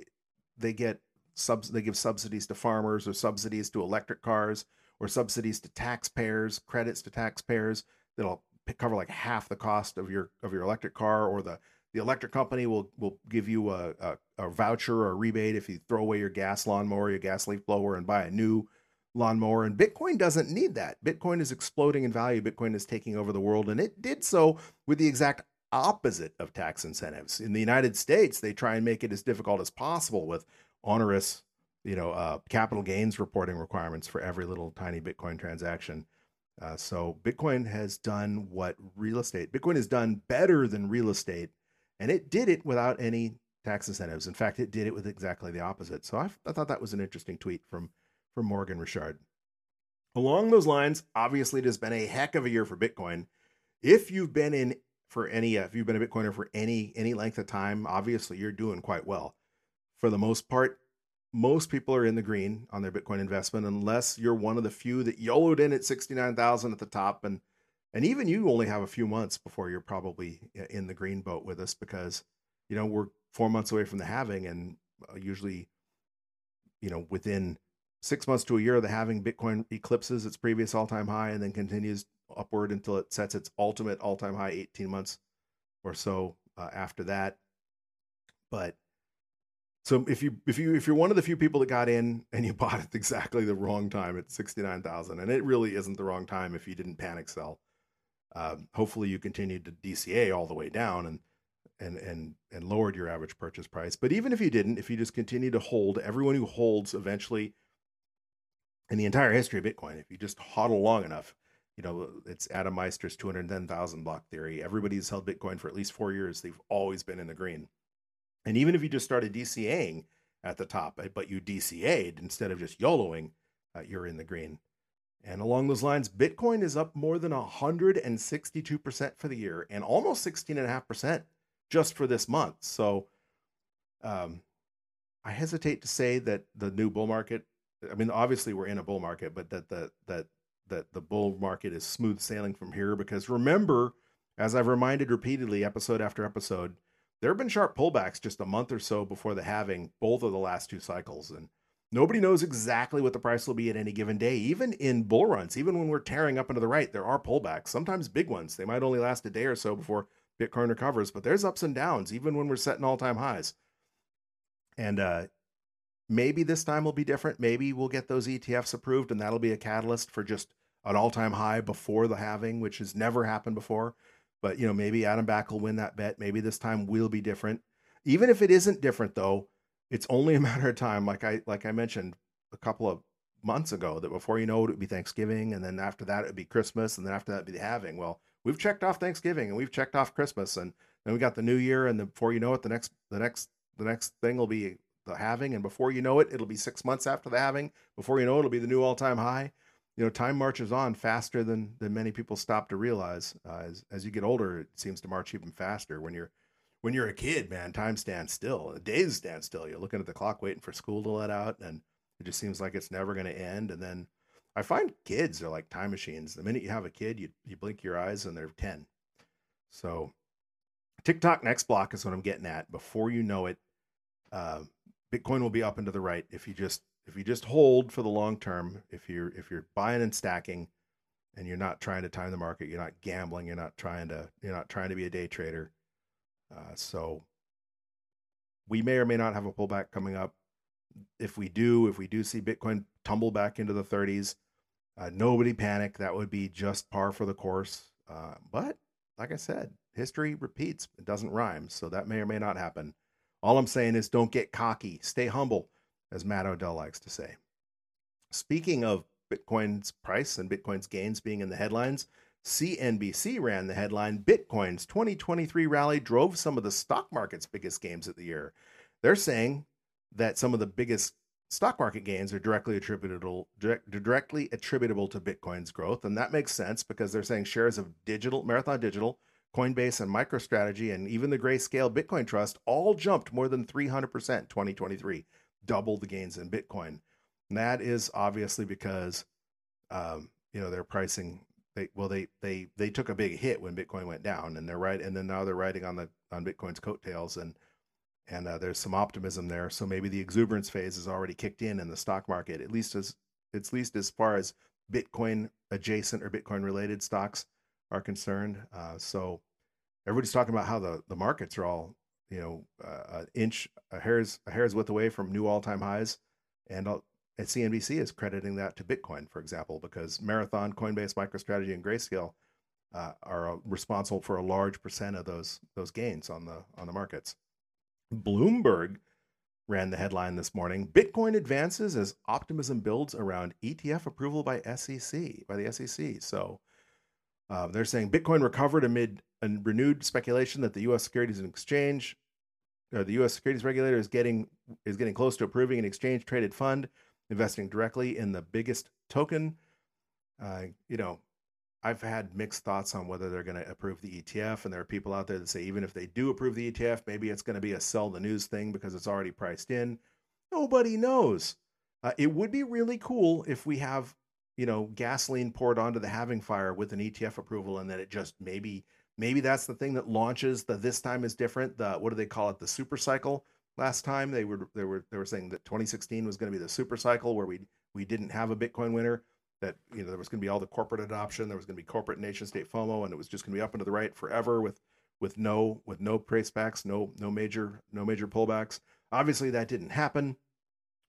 they get subs they give subsidies to farmers or subsidies to electric cars or subsidies to taxpayers credits to taxpayers that'll cover like half the cost of your of your electric car or the the electric company will will give you a, a, a, voucher or a rebate if you throw away your gas lawnmower, your gas leaf blower, and buy a new lawnmower. And Bitcoin doesn't need that. Bitcoin is exploding in value. Bitcoin is taking over the world, and it did so with the exact opposite of tax incentives. In the United States, they try and make it as difficult as possible with onerous, you know, uh, capital gains reporting requirements for every little tiny Bitcoin transaction. Uh, so Bitcoin has done what real estate. Bitcoin has done better than real estate and it did it without any tax incentives. In fact, it did it with exactly the opposite. So I, I thought that was an interesting tweet from from Morgan Richard. Along those lines, obviously, it has been a heck of a year for Bitcoin. If you've been in for any, if you've been a Bitcoiner for any any length of time, obviously you're doing quite well. For the most part, most people are in the green on their Bitcoin investment, unless you're one of the few that YOLOed in at sixty nine thousand at the top and and even you only have a few months before you're probably in the green boat with us because you know we're four months away from the halving and uh, usually you know within six months to a year of the halving bitcoin eclipses its previous all-time high and then continues upward until it sets its ultimate all-time high 18 months or so uh, after that. But so if you if you if you're one of the few people that got in and you bought it exactly the wrong time at 69,000 and it really isn't the wrong time if you didn't panic sell um, hopefully, you continued to DCA all the way down and and and and lowered your average purchase price. But even if you didn't, if you just continue to hold, everyone who holds eventually, in the entire history of Bitcoin, if you just hodl long enough, you know it's Adam Meister's 210,000 block theory. Everybody's held Bitcoin for at least four years. They've always been in the green. And even if you just started DCAing at the top, eh, but you DCA'd instead of just YOLOing, uh, you're in the green. And along those lines, Bitcoin is up more than 162% for the year and almost 16.5% just for this month. So um, I hesitate to say that the new bull market, I mean, obviously we're in a bull market, but that the, that, that the bull market is smooth sailing from here because remember, as I've reminded repeatedly, episode after episode, there have been sharp pullbacks just a month or so before the halving, both of the last two cycles. And Nobody knows exactly what the price will be at any given day. Even in bull runs, even when we're tearing up into the right, there are pullbacks, sometimes big ones. They might only last a day or so before Bitcoin recovers, but there's ups and downs, even when we're setting all time highs. And uh, maybe this time will be different. Maybe we'll get those ETFs approved, and that'll be a catalyst for just an all time high before the halving, which has never happened before. But, you know, maybe Adam Back will win that bet. Maybe this time will be different. Even if it isn't different, though, it's only a matter of time. Like I like I mentioned a couple of months ago, that before you know it, it would be Thanksgiving, and then after that it would be Christmas, and then after that it'd be the halving. Well, we've checked off Thanksgiving and we've checked off Christmas, and then we got the New Year, and then before you know it, the next the next the next thing will be the halving, and before you know it, it'll be six months after the halving. Before you know it, it'll be the new all time high. You know, time marches on faster than than many people stop to realize. Uh, as as you get older, it seems to march even faster. When you're when you're a kid, man, time stands still. Days stand still. You're looking at the clock, waiting for school to let out, and it just seems like it's never going to end. And then I find kids are like time machines. The minute you have a kid, you you blink your eyes and they're ten. So, TikTok next block is what I'm getting at. Before you know it, uh, Bitcoin will be up and to the right if you just if you just hold for the long term. If you're if you're buying and stacking, and you're not trying to time the market, you're not gambling, you're not trying to you're not trying to be a day trader uh, so we may or may not have a pullback coming up. If we do, if we do see Bitcoin tumble back into the 30s, uh, nobody panic. That would be just par for the course. Uh, but like I said, history repeats. It doesn't rhyme. So that may or may not happen. All I'm saying is don't get cocky. Stay humble, as Matt Odell likes to say. Speaking of Bitcoin's price and Bitcoin's gains being in the headlines, CNBC ran the headline Bitcoin's 2023 rally drove some of the stock market's biggest gains of the year. They're saying that some of the biggest stock market gains are directly attributable direct, directly attributable to Bitcoin's growth, and that makes sense because they're saying shares of digital Marathon Digital, Coinbase, and MicroStrategy, and even the Grayscale Bitcoin Trust all jumped more than 300% in 2023, double the gains in Bitcoin. And that is obviously because um, you know they're pricing they well they they they took a big hit when Bitcoin went down, and they're right, and then now they're riding on the on Bitcoin's coattails, and and uh, there's some optimism there. So maybe the exuberance phase has already kicked in in the stock market, at least as at least as far as Bitcoin adjacent or Bitcoin related stocks are concerned. Uh, so everybody's talking about how the the markets are all you know uh, an inch a hair's a hair's width away from new all time highs, and at CNBC is crediting that to Bitcoin, for example, because Marathon, Coinbase, MicroStrategy, and Grayscale uh, are uh, responsible for a large percent of those those gains on the on the markets. Bloomberg ran the headline this morning: Bitcoin advances as optimism builds around ETF approval by SEC by the SEC. So uh, they're saying Bitcoin recovered amid a renewed speculation that the U.S. Securities and Exchange, the U.S. Securities Regulator, is getting is getting close to approving an exchange traded fund investing directly in the biggest token. Uh, you know, I've had mixed thoughts on whether they're going to approve the ETF, and there are people out there that say even if they do approve the ETF, maybe it's going to be a sell the news thing because it's already priced in. Nobody knows. Uh, it would be really cool if we have, you know, gasoline poured onto the halving fire with an ETF approval, and that it just maybe maybe that's the thing that launches the this time is different. The what do they call it? The super cycle last time. They were they were they were saying that 2016 was going to be the super cycle where we we didn't have a Bitcoin winter. That you know there was going to be all the corporate adoption. There was going to be corporate nation state FOMO, and it was just going to be up and to the right forever with with no with no price backs, no no major no major pullbacks. Obviously, that didn't happen.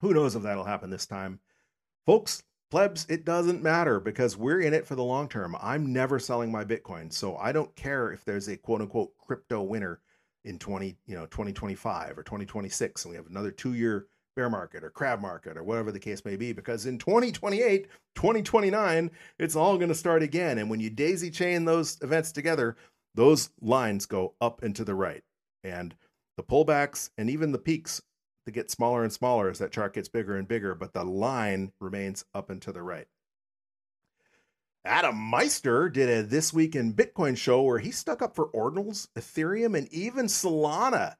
Who knows if that'll happen this time, folks? Plebs, it doesn't matter because we're in it for the long term. I'm never selling my Bitcoin, so I don't care if there's a quote unquote crypto winter in 20, you know, 2025 or 2026 and we have another 2-year bear market or crab market or whatever the case may be because in 2028, 2029, it's all going to start again and when you daisy chain those events together, those lines go up and to the right. And the pullbacks and even the peaks to get smaller and smaller as that chart gets bigger and bigger, but the line remains up and to the right. Adam Meister did a This Week in Bitcoin show where he stuck up for Ordinals, Ethereum, and even Solana.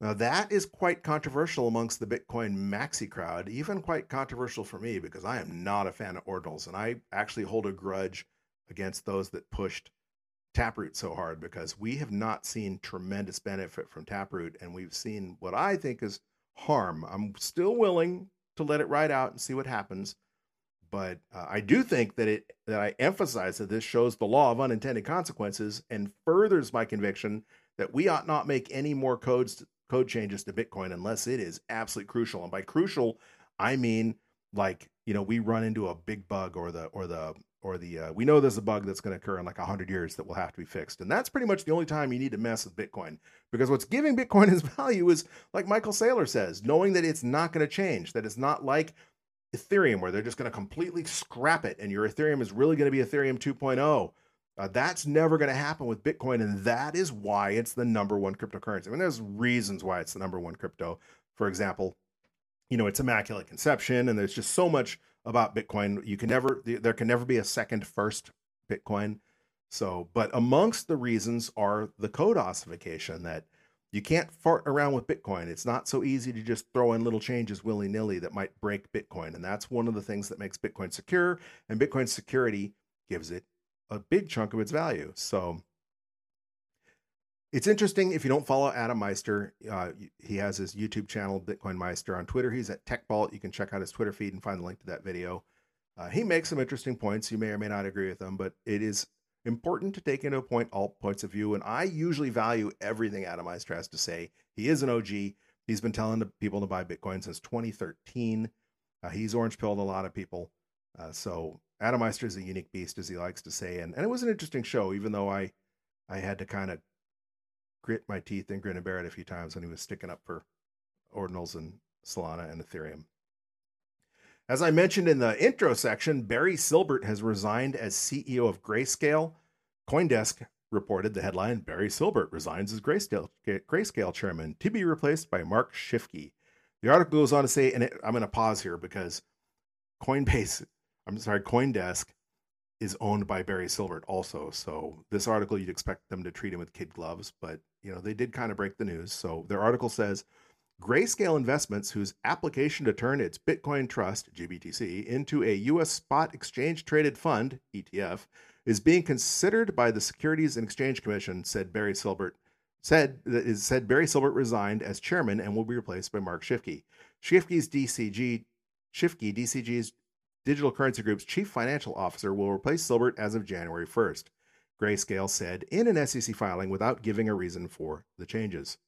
Now, that is quite controversial amongst the Bitcoin maxi crowd, even quite controversial for me because I am not a fan of Ordinals. And I actually hold a grudge against those that pushed Taproot so hard because we have not seen tremendous benefit from Taproot. And we've seen what I think is harm. I'm still willing to let it ride out and see what happens but uh, I do think that it that I emphasize that this shows the law of unintended consequences and furthers my conviction that we ought not make any more codes code changes to Bitcoin unless it is absolutely crucial. And by crucial, I mean like you know we run into a big bug or the or the or the uh, we know there's a bug that's going to occur in like 100 years that will have to be fixed and that's pretty much the only time you need to mess with bitcoin because what's giving bitcoin its value is like michael saylor says knowing that it's not going to change that it's not like Ethereum, where they're just going to completely scrap it and your Ethereum is really going to be Ethereum 2.0. Uh, that's never going to happen with Bitcoin. And that is why it's the number one cryptocurrency. I mean, there's reasons why it's the number one crypto. For example, you know, it's immaculate conception, and there's just so much about Bitcoin. You can never, there can never be a second first Bitcoin. So, but amongst the reasons are the code ossification that you can't fart around with Bitcoin. It's not so easy to just throw in little changes willy nilly that might break Bitcoin. And that's one of the things that makes Bitcoin secure. And Bitcoin security gives it a big chunk of its value. So it's interesting if you don't follow Adam Meister. Uh, he has his YouTube channel, Bitcoin Meister. On Twitter, he's at TechBalt. You can check out his Twitter feed and find the link to that video. Uh, he makes some interesting points. You may or may not agree with them, but it is important to take into point all points of view. And I usually value everything Adam Meister has to say. He is an OG. He's been telling people to buy Bitcoin since 2013. Uh, he's orange pilled a lot of people. Uh, so Adam Meister is a unique beast, as he likes to say. And, and it was an interesting show, even though I, I had to kind of grit my teeth and grin and bear it a few times when he was sticking up for ordinals and Solana and Ethereum. As I mentioned in the intro section, Barry Silbert has resigned as CEO of Grayscale. Coindesk reported the headline Barry Silbert resigns as Grayscale, Grayscale chairman to be replaced by Mark Shifke. The article goes on to say, and it, I'm going to pause here because Coinbase, I'm sorry, Coindesk is owned by Barry Silbert also. So this article, you'd expect them to treat him with kid gloves, but you know they did kind of break the news. So their article says Grayscale Investments, whose application to turn its Bitcoin Trust, GBTC, into a U.S. spot exchange traded fund, ETF, is being considered by the Securities and Exchange Commission, said Barry Silbert. Said that is said Barry Silbert resigned as chairman and will be replaced by Mark Shifke. Shifke's DCG Shifke, DCG's Digital Currency Group's chief financial officer, will replace Silbert as of January 1st. Grayscale said in an SEC filing without giving a reason for the changes.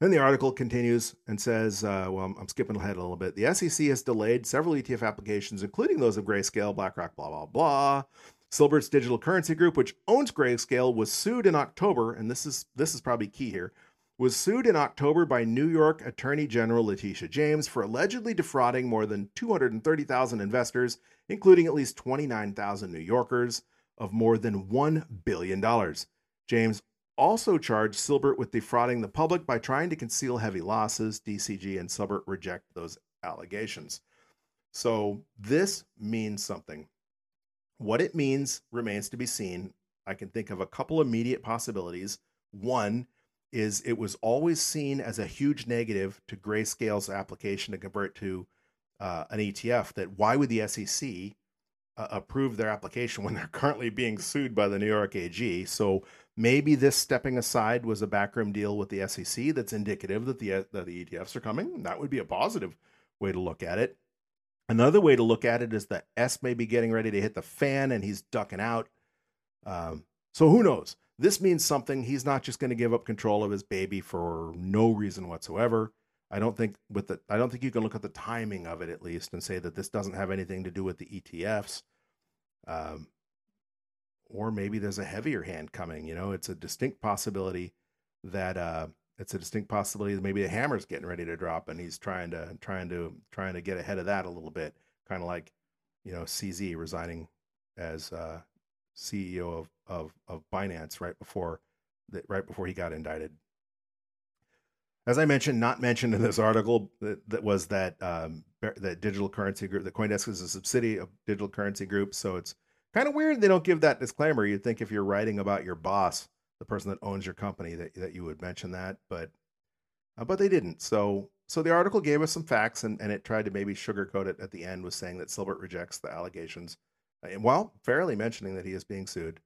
Then the article continues and says, uh, well, I'm skipping ahead a little bit. The SEC has delayed several ETF applications, including those of Grayscale, BlackRock, blah, blah, blah. Silbert's digital currency group, which owns Grayscale, was sued in October, and this is this is probably key here, was sued in October by New York Attorney General Letitia James for allegedly defrauding more than 230,000 investors, including at least 29,000 New Yorkers, of more than $1 billion. James also charged Silbert with defrauding the public by trying to conceal heavy losses. DCG and Silbert reject those allegations. So this means something. What it means remains to be seen. I can think of a couple immediate possibilities. One is it was always seen as a huge negative to Grayscale's application to convert to uh, an ETF. That why would the SEC uh, approve their application when they're currently being sued by the New York AG? So Maybe this stepping aside was a backroom deal with the SEC that's indicative that the that the ETFs are coming. That would be a positive way to look at it. Another way to look at it is that S may be getting ready to hit the fan and he's ducking out. Um, so who knows? This means something. He's not just going to give up control of his baby for no reason whatsoever. I don't think with the I don't think you can look at the timing of it at least and say that this doesn't have anything to do with the ETFs. Um, or maybe there's a heavier hand coming. You know, it's a distinct possibility that uh, it's a distinct possibility that maybe the hammer's getting ready to drop, and he's trying to trying to trying to get ahead of that a little bit, kind of like you know CZ resigning as uh, CEO of, of of Binance right before that right before he got indicted. As I mentioned, not mentioned in this article, that, that was that um, that digital currency group. The CoinDesk is a subsidiary of Digital Currency Group, so it's kind of weird they don't give that disclaimer. You'd think if you're writing about your boss, the person that owns your company, that that you would mention that, but uh, but they didn't. So so the article gave us some facts, and, and it tried to maybe sugarcoat it at the end, was saying that Silbert rejects the allegations, while fairly mentioning that he is being sued.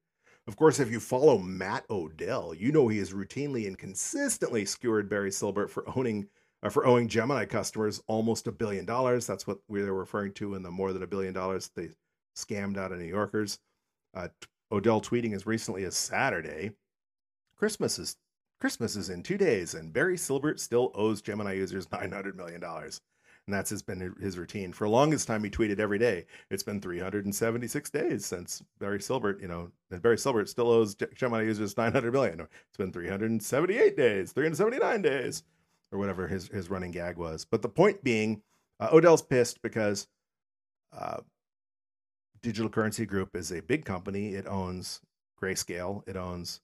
Of course, if you follow Matt Odell, you know he has routinely and consistently skewered Barry Silbert for owning uh, for owing Gemini customers almost a billion dollars. That's what we were referring to in the more than a billion dollars they scammed out of New Yorkers. Uh, Odell tweeting as recently as Saturday, Christmas is Christmas is in two days, and Barry Silbert still owes Gemini users nine hundred million dollars and that's has been his routine for the longest time. He tweeted every day. It's been 376 days since Barry Silbert, you know, and Barry Silbert still owes Gemini users 900 million. It's been 378 days, 379 days, or whatever his his running gag was. But the point being, uh, Odell's pissed because uh, Digital Currency Group is a big company. It owns Grayscale. It owns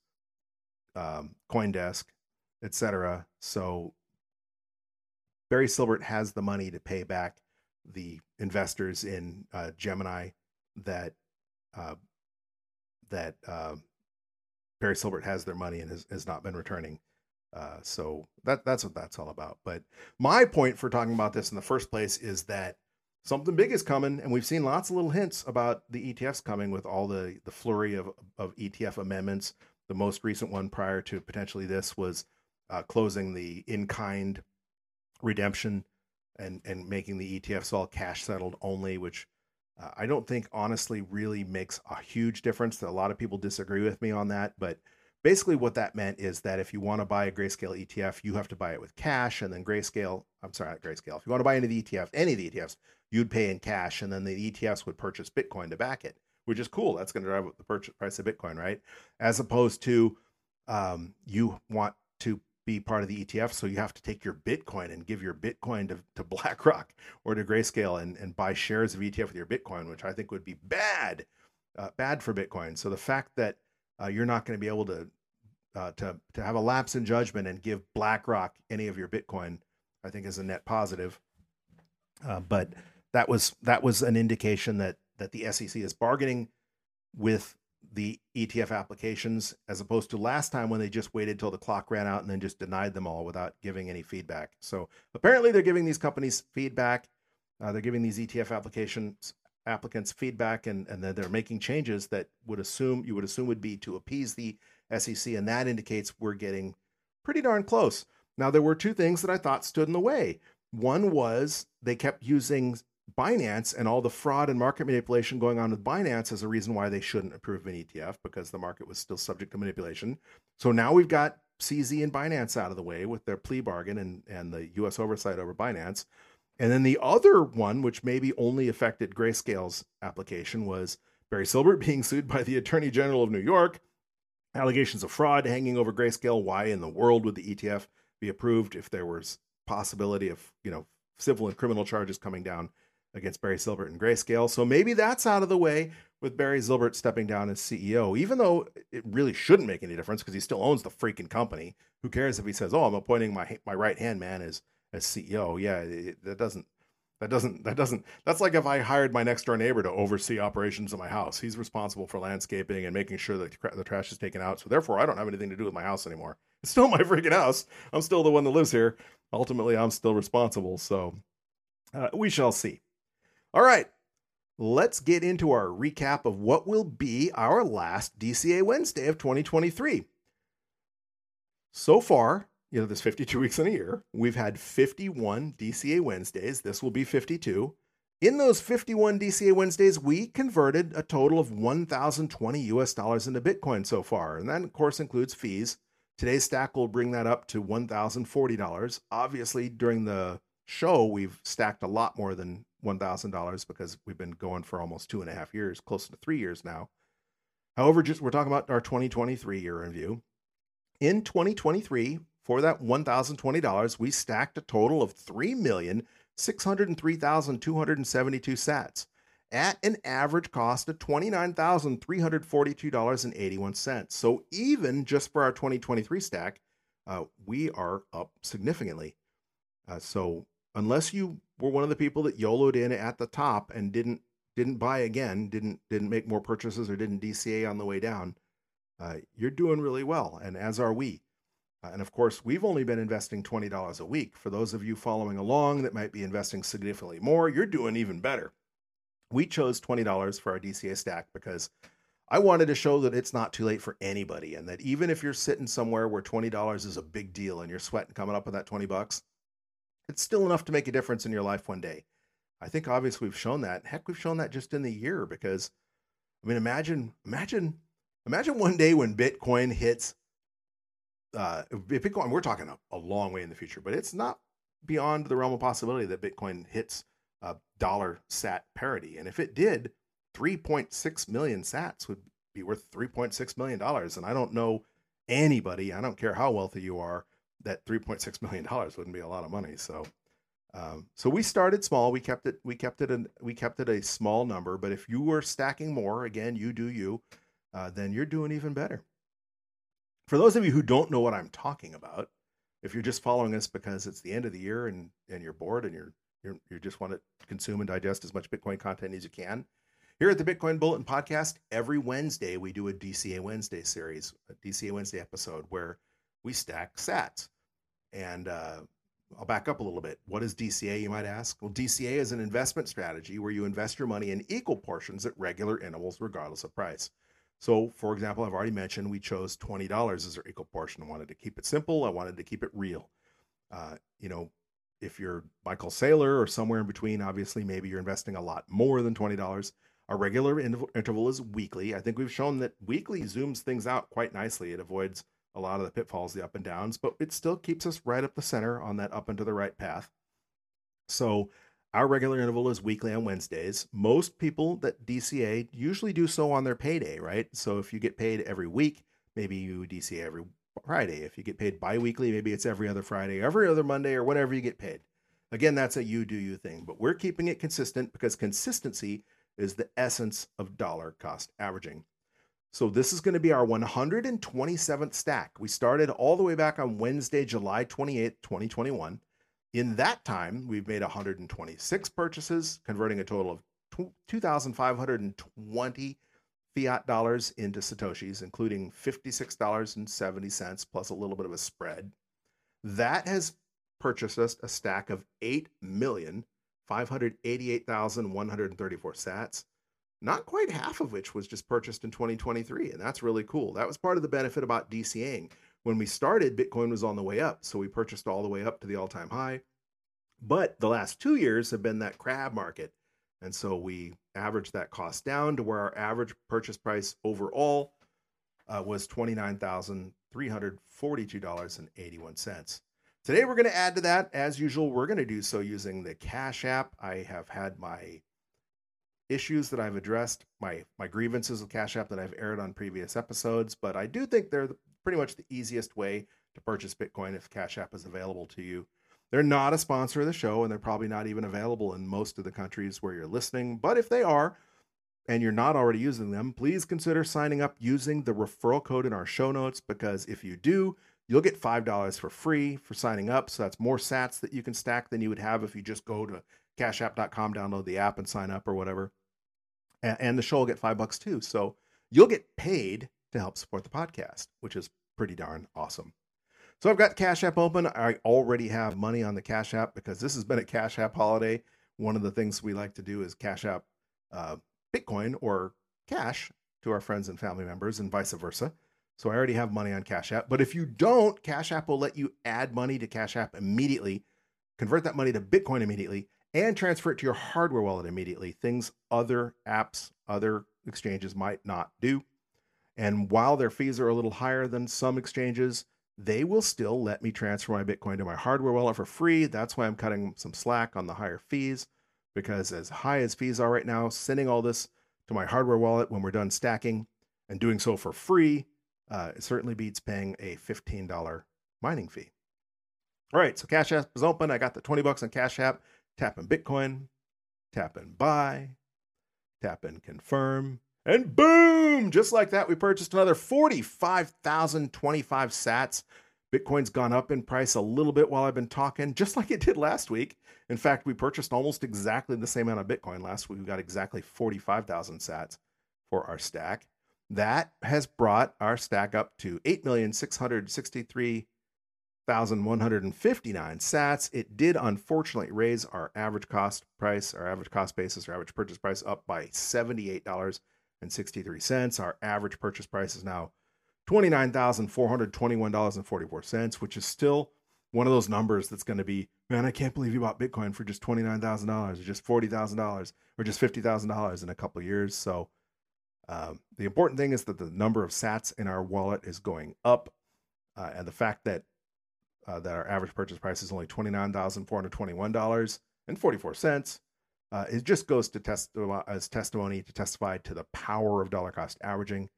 um, CoinDesk, etc. So Barry Silbert has the money to pay back the investors in uh, Gemini that uh, that uh, Barry Silbert has their money and has, has not been returning. Uh, so that that's what that's all about. But my point for talking about this in the first place is that something big is coming, and we've seen lots of little hints about the ETFs coming with all the the flurry of of ETF amendments. The most recent one prior to potentially this was uh, closing the in kind redemption and and making the ETFs all cash settled only, which uh, I don't think honestly really makes a huge difference. A lot of people disagree with me on that, but basically what that meant is that if you want to buy a Grayscale ETF, you have to buy it with cash, and then Grayscale, I'm sorry, not Grayscale. If you want to buy any of the ETFs, any of the ETFs, you'd pay in cash, and then the ETFs would purchase Bitcoin to back it, which is cool. That's going to drive up the purchase price of Bitcoin, right? As opposed to um, you want to be part of the ETF. So you have to take your Bitcoin and give your Bitcoin to, to BlackRock or to Grayscale and, and buy shares of ETF with your Bitcoin, which I think would be bad, uh, bad for Bitcoin. So the fact that uh, you're not going to be able to, uh, to, to have a lapse in judgment and give BlackRock any of your Bitcoin, I think is a net positive. Uh, but that was, that was an indication that, that the SEC is bargaining with the ETF applications as opposed to last time when they just waited till the clock ran out and then just denied them all without giving any feedback. So apparently they're giving these companies feedback. Uh, they're giving these ETF applications applicants feedback and, and then they're making changes that would assume you would assume would be to appease the SEC. And that indicates we're getting pretty darn close. Now, there were two things that I thought stood in the way. One was they kept using Binance and all the fraud and market manipulation going on with Binance as a reason why they shouldn't approve an ETF because the market was still subject to manipulation. So now we've got CZ and Binance out of the way with their plea bargain and, and the US oversight over Binance. And then the other one, which maybe only affected Grayscale's application, was Barry Silbert being sued by the Attorney General of New York. Allegations of fraud hanging over Grayscale. Why in the world would the ETF be approved if there was possibility of, you know, civil and criminal charges coming down against Barry Silbert and Grayscale. So maybe that's out of the way with Barry Silbert stepping down as CEO, even though it really shouldn't make any difference because he still owns the freaking company. Who cares if he says, "Oh, I'm appointing my my right hand man as as CEO"? Yeah, it, that doesn't that doesn't that doesn't that's like if I hired my next door neighbor to oversee operations of my house. He's responsible for landscaping and making sure that the trash is taken out. So therefore, I don't have anything to do with my house anymore. It's still my freaking house. I'm still the one that lives here. Ultimately, I'm still responsible. So uh, we shall see. All right, let's get into our recap of what will be our last DCA Wednesday of 2023. So far, you know, there's 52 weeks in a year. We've had 51 DCA Wednesdays. This will be 52. In those 51 DCA Wednesdays, we converted a total of 1,020 US dollars into Bitcoin so far. And that, of course, includes fees. Today's stack will bring that up to $1,040. Obviously, during the show, we've stacked a lot more than $1,000 because we've been going for almost two and a half years, close to three years now. However, just we're talking about our 2023 year review. In 2023, for that $1,020, we stacked a total of 3,603,272 sats at an average cost of $29,342.81. So even just for our 2023 stack, uh, we are up significantly. Uh, so unless you were one of the people that YOLOed in at the top and didn't didn't buy again, didn't didn't make more purchases or didn't DCA on the way down, uh, you're doing really well, and as are we. Uh, and of course, we've only been investing twenty dollars a week. For those of you following along that might be investing significantly more, you're doing even better. We chose twenty dollars for our DCA stack because I wanted to show that it's not too late for anybody, and that even if you're sitting somewhere where twenty dollars is a big deal and you're sweating coming up with that twenty bucks, it's still enough to make a difference in your life one day. I think obviously we've shown that. Heck, we've shown that just in the year because I mean imagine imagine imagine one day when Bitcoin hits uh Bitcoin we're talking a, a long way in the future, but it's not beyond the realm of possibility that Bitcoin hits a dollar sat parity. And if it did, 3.6 million sats would be worth 3.6 million dollars. And I don't know anybody, I don't care how wealthy you are, that 3.6 million dollars wouldn't be a lot of money. So um, so we started small. We kept it. We kept it. An, we kept it a small number. But if you were stacking more, again, you do you, uh, then you're doing even better. For those of you who don't know what I'm talking about, if you're just following us because it's the end of the year and and you're bored and you're you're you just want to consume and digest as much Bitcoin content as you can, here at the Bitcoin Bulletin Podcast, every Wednesday we do a DCA Wednesday series, a DCA Wednesday episode where we stack Sats. And uh, I'll back up a little bit. What is DCA, you might ask? Well, DCA is an investment strategy where you invest your money in equal portions at regular intervals, regardless of price. So, for example, I've already mentioned we chose $20 as our equal portion. I wanted to keep it simple, I wanted to keep it real. Uh, you know, if you're Michael Saylor or somewhere in between, obviously, maybe you're investing a lot more than $20. Our regular interval is weekly. I think we've shown that weekly zooms things out quite nicely. It avoids a lot of the pitfalls, the up and downs, but it still keeps us right up the center on that up and to the right path. So our regular interval is weekly on Wednesdays. Most people that DCA usually do so on their payday, right? So if you get paid every week, maybe you DCA every Friday. If you get paid bi-weekly, maybe it's every other Friday, every other Monday, or whenever you get paid. Again, that's a you do you thing, but we're keeping it consistent because consistency is the essence of dollar cost averaging. So this is going to be our 127th stack. We started all the way back on Wednesday, July 28th, 2021. In that time, we've made 126 purchases, converting a total of 2,520 fiat dollars into Satoshis, including $56.70 plus a little bit of a spread. That has purchased us a stack of 8,588,134 sats not quite half of which was just purchased in 2023. And that's really cool. That was part of the benefit about DCAing. When we started, Bitcoin was on the way up. So we purchased all the way up to the all time high. But the last two years have been that crab market. And so we averaged that cost down to where our average purchase price overall uh, was $29,342.81. Today, we're going to add to that. As usual, we're going to do so using the Cash App. I have had my issues that I've addressed, my my grievances with Cash App that I've aired on previous episodes, but I do think they're pretty much the easiest way to purchase Bitcoin if Cash App is available to you. They're not a sponsor of the show, and they're probably not even available in most of the countries where you're listening. But if they are, and you're not already using them, please consider signing up using the referral code in our show notes because if you do, you'll get $5 for free for signing up. So that's more sats that you can stack than you would have if you just go to cashapp.com, download the app and sign up or whatever. And the show will get five bucks too. So you'll get paid to help support the podcast, which is pretty darn awesome. So I've got Cash App open. I already have money on the Cash App because this has been a Cash App holiday. One of the things we like to do is Cash App uh, Bitcoin or cash to our friends and family members and vice versa. So I already have money on Cash App. But if you don't, Cash App will let you add money to Cash App immediately, convert that money to Bitcoin immediately, and transfer it to your hardware wallet immediately, things other apps, other exchanges might not do. And while their fees are a little higher than some exchanges, they will still let me transfer my Bitcoin to my hardware wallet for free. That's why I'm cutting some slack on the higher fees because, as high as fees are right now, sending all this to my hardware wallet when we're done stacking and doing so for free, uh, it certainly beats paying a $15 mining fee. All right, so Cash App is open. I got the 20 bucks on Cash App tap in Bitcoin, tap in buy, tap in confirm, and boom! Just like that, we purchased another 45,025 sats. Bitcoin's gone up in price a little bit while I've been talking, just like it did last week. In fact, we purchased almost exactly the same amount of Bitcoin last week. We got exactly 45,000 sats for our stack. That has brought our stack up to 8,663,159 sats. It did unfortunately raise our average cost price, our average cost basis, our average purchase price up by $78.63. Our average purchase price is now $29,421.44, which is still one of those numbers that's going to be, man, I can't believe you bought Bitcoin for just $29,000 or just $40,000 or just $50,000 in a couple years. So um, the important thing is that the number of sats in our wallet is going up. Uh, and the fact that uh, that our average purchase price is only $29,421.44, uh, it just goes to test as testimony to testify to the power of dollar cost averaging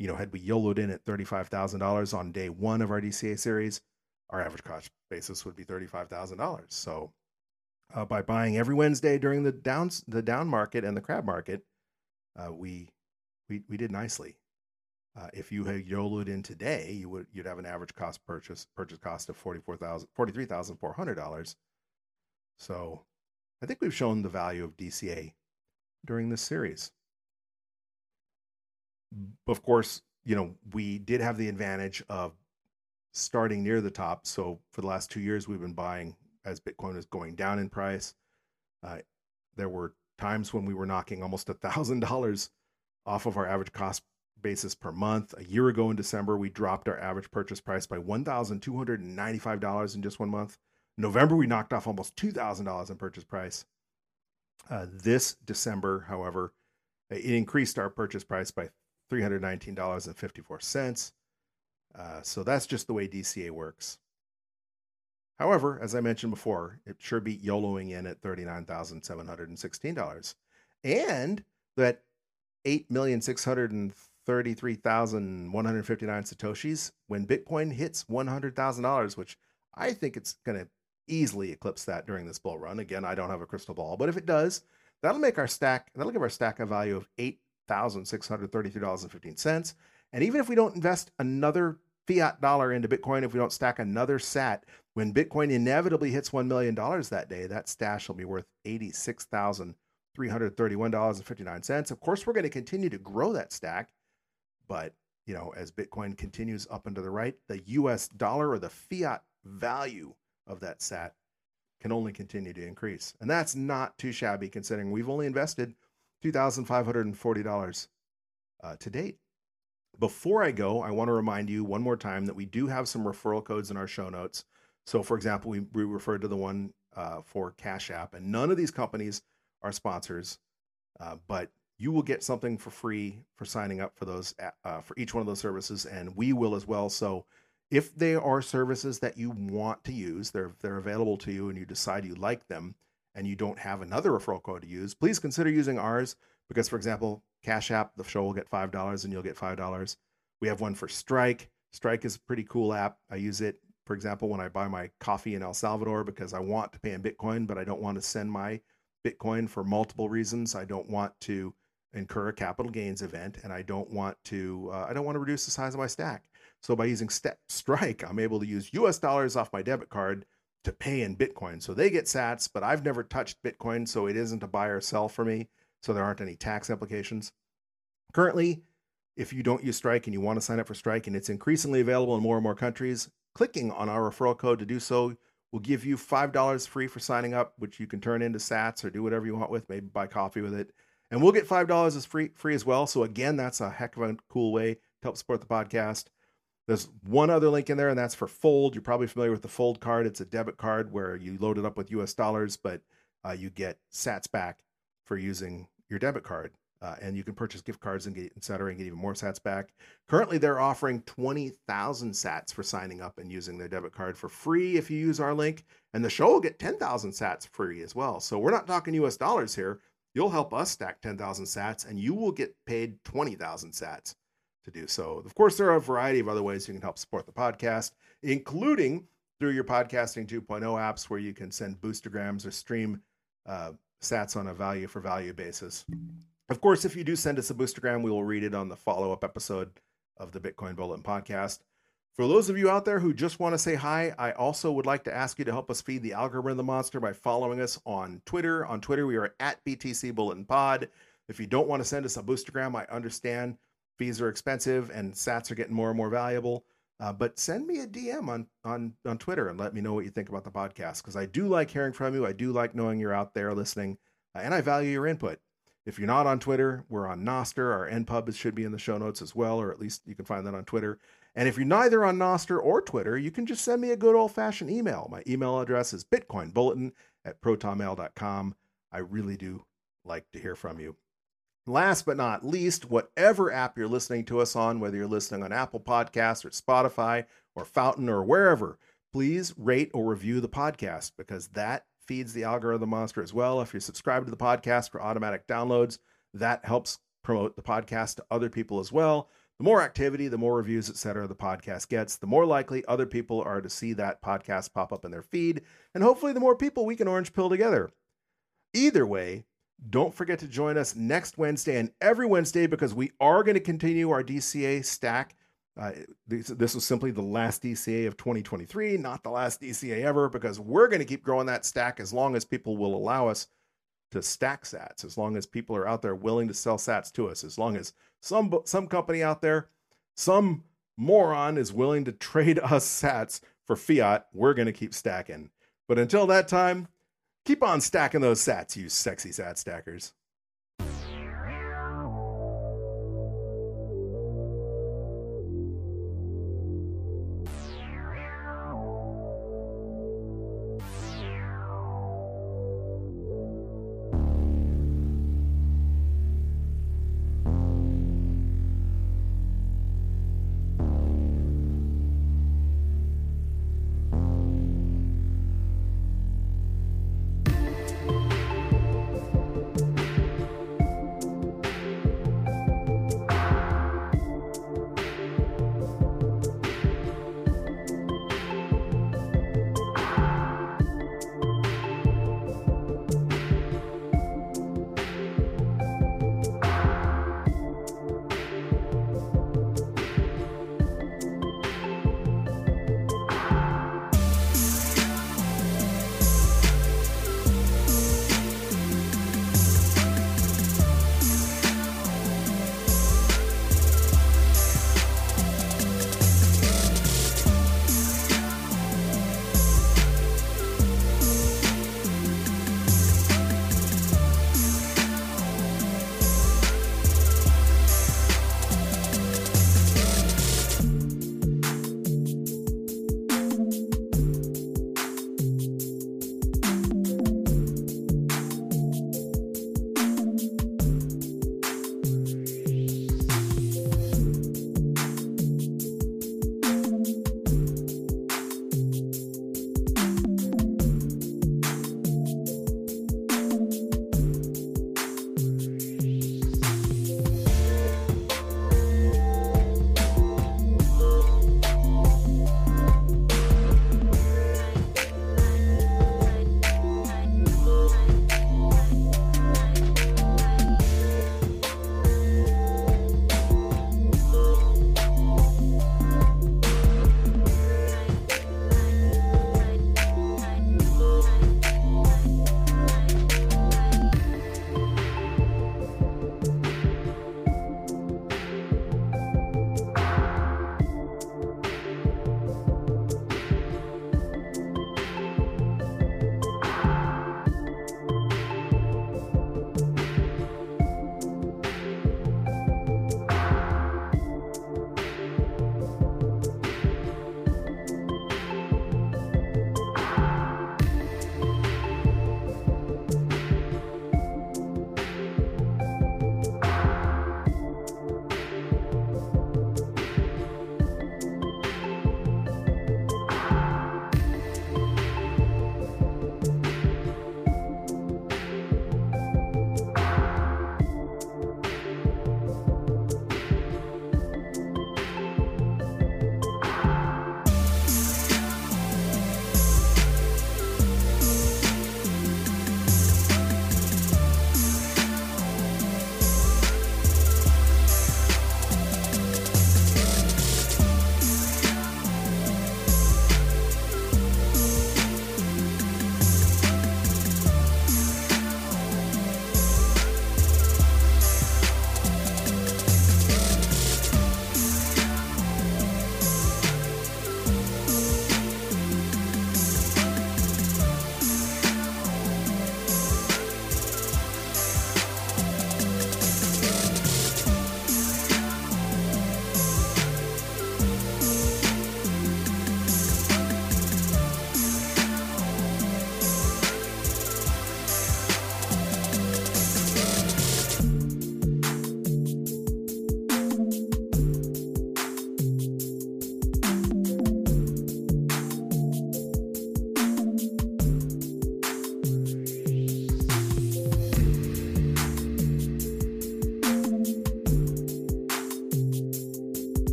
you know, had we YOLOed in at $35,000 on day one of our DCA series, our average cost basis would be $35,000. So uh, by buying every Wednesday during the downs, the down market and the crab market, uh, we, we, we did nicely. Uh, if you had YOLOed in today, you would, you'd have an average cost purchase, purchase cost of $44,000, $43,400. So I think we've shown the value of DCA during this series of course, you know, we did have the advantage of starting near the top. So for the last two years, we've been buying as Bitcoin is going down in price. Uh, there were times when we were knocking almost a thousand dollars off of our average cost basis per month. A year ago in December, we dropped our average purchase price by $1,295 in just one month. November, we knocked off almost $2,000 in purchase price. Uh, this December, however, it increased our purchase price by $319.54. Uh, so that's just the way DCA works. However, as I mentioned before, it sure beat YOLOing in at $39,716. And that 8,633,159 Satoshis when Bitcoin hits $100,000, which I think it's going to easily eclipse that during this bull run. Again, I don't have a crystal ball, but if it does, that'll make our stack, that'll give our stack a value of eight $1,633.15. And even if we don't invest another fiat dollar into Bitcoin, if we don't stack another sat, when Bitcoin inevitably hits $1 million that day, that stash will be worth $86,331.59. Of course, we're going to continue to grow that stack, but you know, as Bitcoin continues up and to the right, the US dollar or the fiat value of that sat can only continue to increase. And that's not too shabby considering we've only invested $2,540 uh, to date. Before I go, I want to remind you one more time that we do have some referral codes in our show notes. So, for example, we, we referred to the one uh, for Cash App, and none of these companies are sponsors, uh, but you will get something for free for signing up for those uh, for each one of those services, and we will as well. So, if they are services that you want to use, they're they're available to you, and you decide you like them, and you don't have another referral code to use, please consider using ours because, for example, Cash App, the show will get $5 and you'll get $5. We have one for Strike. Strike is a pretty cool app. I use it, for example, when I buy my coffee in El Salvador because I want to pay in Bitcoin, but I don't want to send my Bitcoin for multiple reasons. I don't want to incur a capital gains event and I don't want to uh, I don't want to reduce the size of my stack. So by using St- Strike, I'm able to use US dollars off my debit card to pay in Bitcoin. So they get sats, but I've never touched Bitcoin, so it isn't a buy or sell for me. So there aren't any tax implications. Currently, if you don't use Strike and you want to sign up for Strike, and it's increasingly available in more and more countries, clicking on our referral code to do so will give you $5 free for signing up, which you can turn into sats or do whatever you want with, maybe buy coffee with it. And we'll get $5 as free, free as well. So again, that's a heck of a cool way to help support the podcast. There's one other link in there, and that's for Fold. You're probably familiar with the Fold card. It's a debit card where you load it up with US dollars, but uh, you get sats back for using your debit card. Uh, and you can purchase gift cards and get et cetera and get even more sats back. Currently, they're offering 20,000 sats for signing up and using their debit card for free if you use our link. And the show will get 10,000 sats free as well. So we're not talking US dollars here. You'll help us stack 10,000 sats and you will get paid 20,000 sats to do so. Of course, there are a variety of other ways you can help support the podcast, including through your Podcasting 2.0 apps where you can send boostergrams or stream uh, sats on a value for value basis. Of course, if you do send us a boostergram, we will read it on the follow up episode of the Bitcoin Bulletin podcast. For those of you out there who just want to say hi, I also would like to ask you to help us feed the algorithm the monster by following us on Twitter. On Twitter, we are at BTC Bulletin Pod. If you don't want to send us a boostergram, I understand fees are expensive and sats are getting more and more valuable. Uh, but send me a DM on on on Twitter and let me know what you think about the podcast because I do like hearing from you. I do like knowing you're out there listening, uh, and I value your input. If you're not on Twitter, we're on Nostr. Our NPub should be in the show notes as well, or at least you can find that on Twitter. And if you're neither on Nostr or Twitter, you can just send me a good old fashioned email. My email address is bitcoinbulletin at protonmail.com. I really do like to hear from you. Last but not least, whatever app you're listening to us on, whether you're listening on Apple Podcasts or Spotify or Fountain or wherever, please rate or review the podcast because that feeds the algorithm monster as well. If you're subscribed to the podcast for automatic downloads, that helps promote the podcast to other people as well. The more activity, the more reviews, et cetera, the podcast gets, the more likely other people are to see that podcast pop up in their feed, and hopefully the more people we can orange pill together. Either way, don't forget to join us next Wednesday and every Wednesday because we are going to continue our DCA stack. Uh, this, this was simply the last DCA of 2023, not the last DCA ever, because we're going to keep growing that stack as long as people will allow us to stack sats, as long as people are out there willing to sell sats to us, as long as some some company out there, some moron is willing to trade us sats for fiat, we're going to keep stacking. But until that time, Keep on stacking those sats, you sexy sat stackers.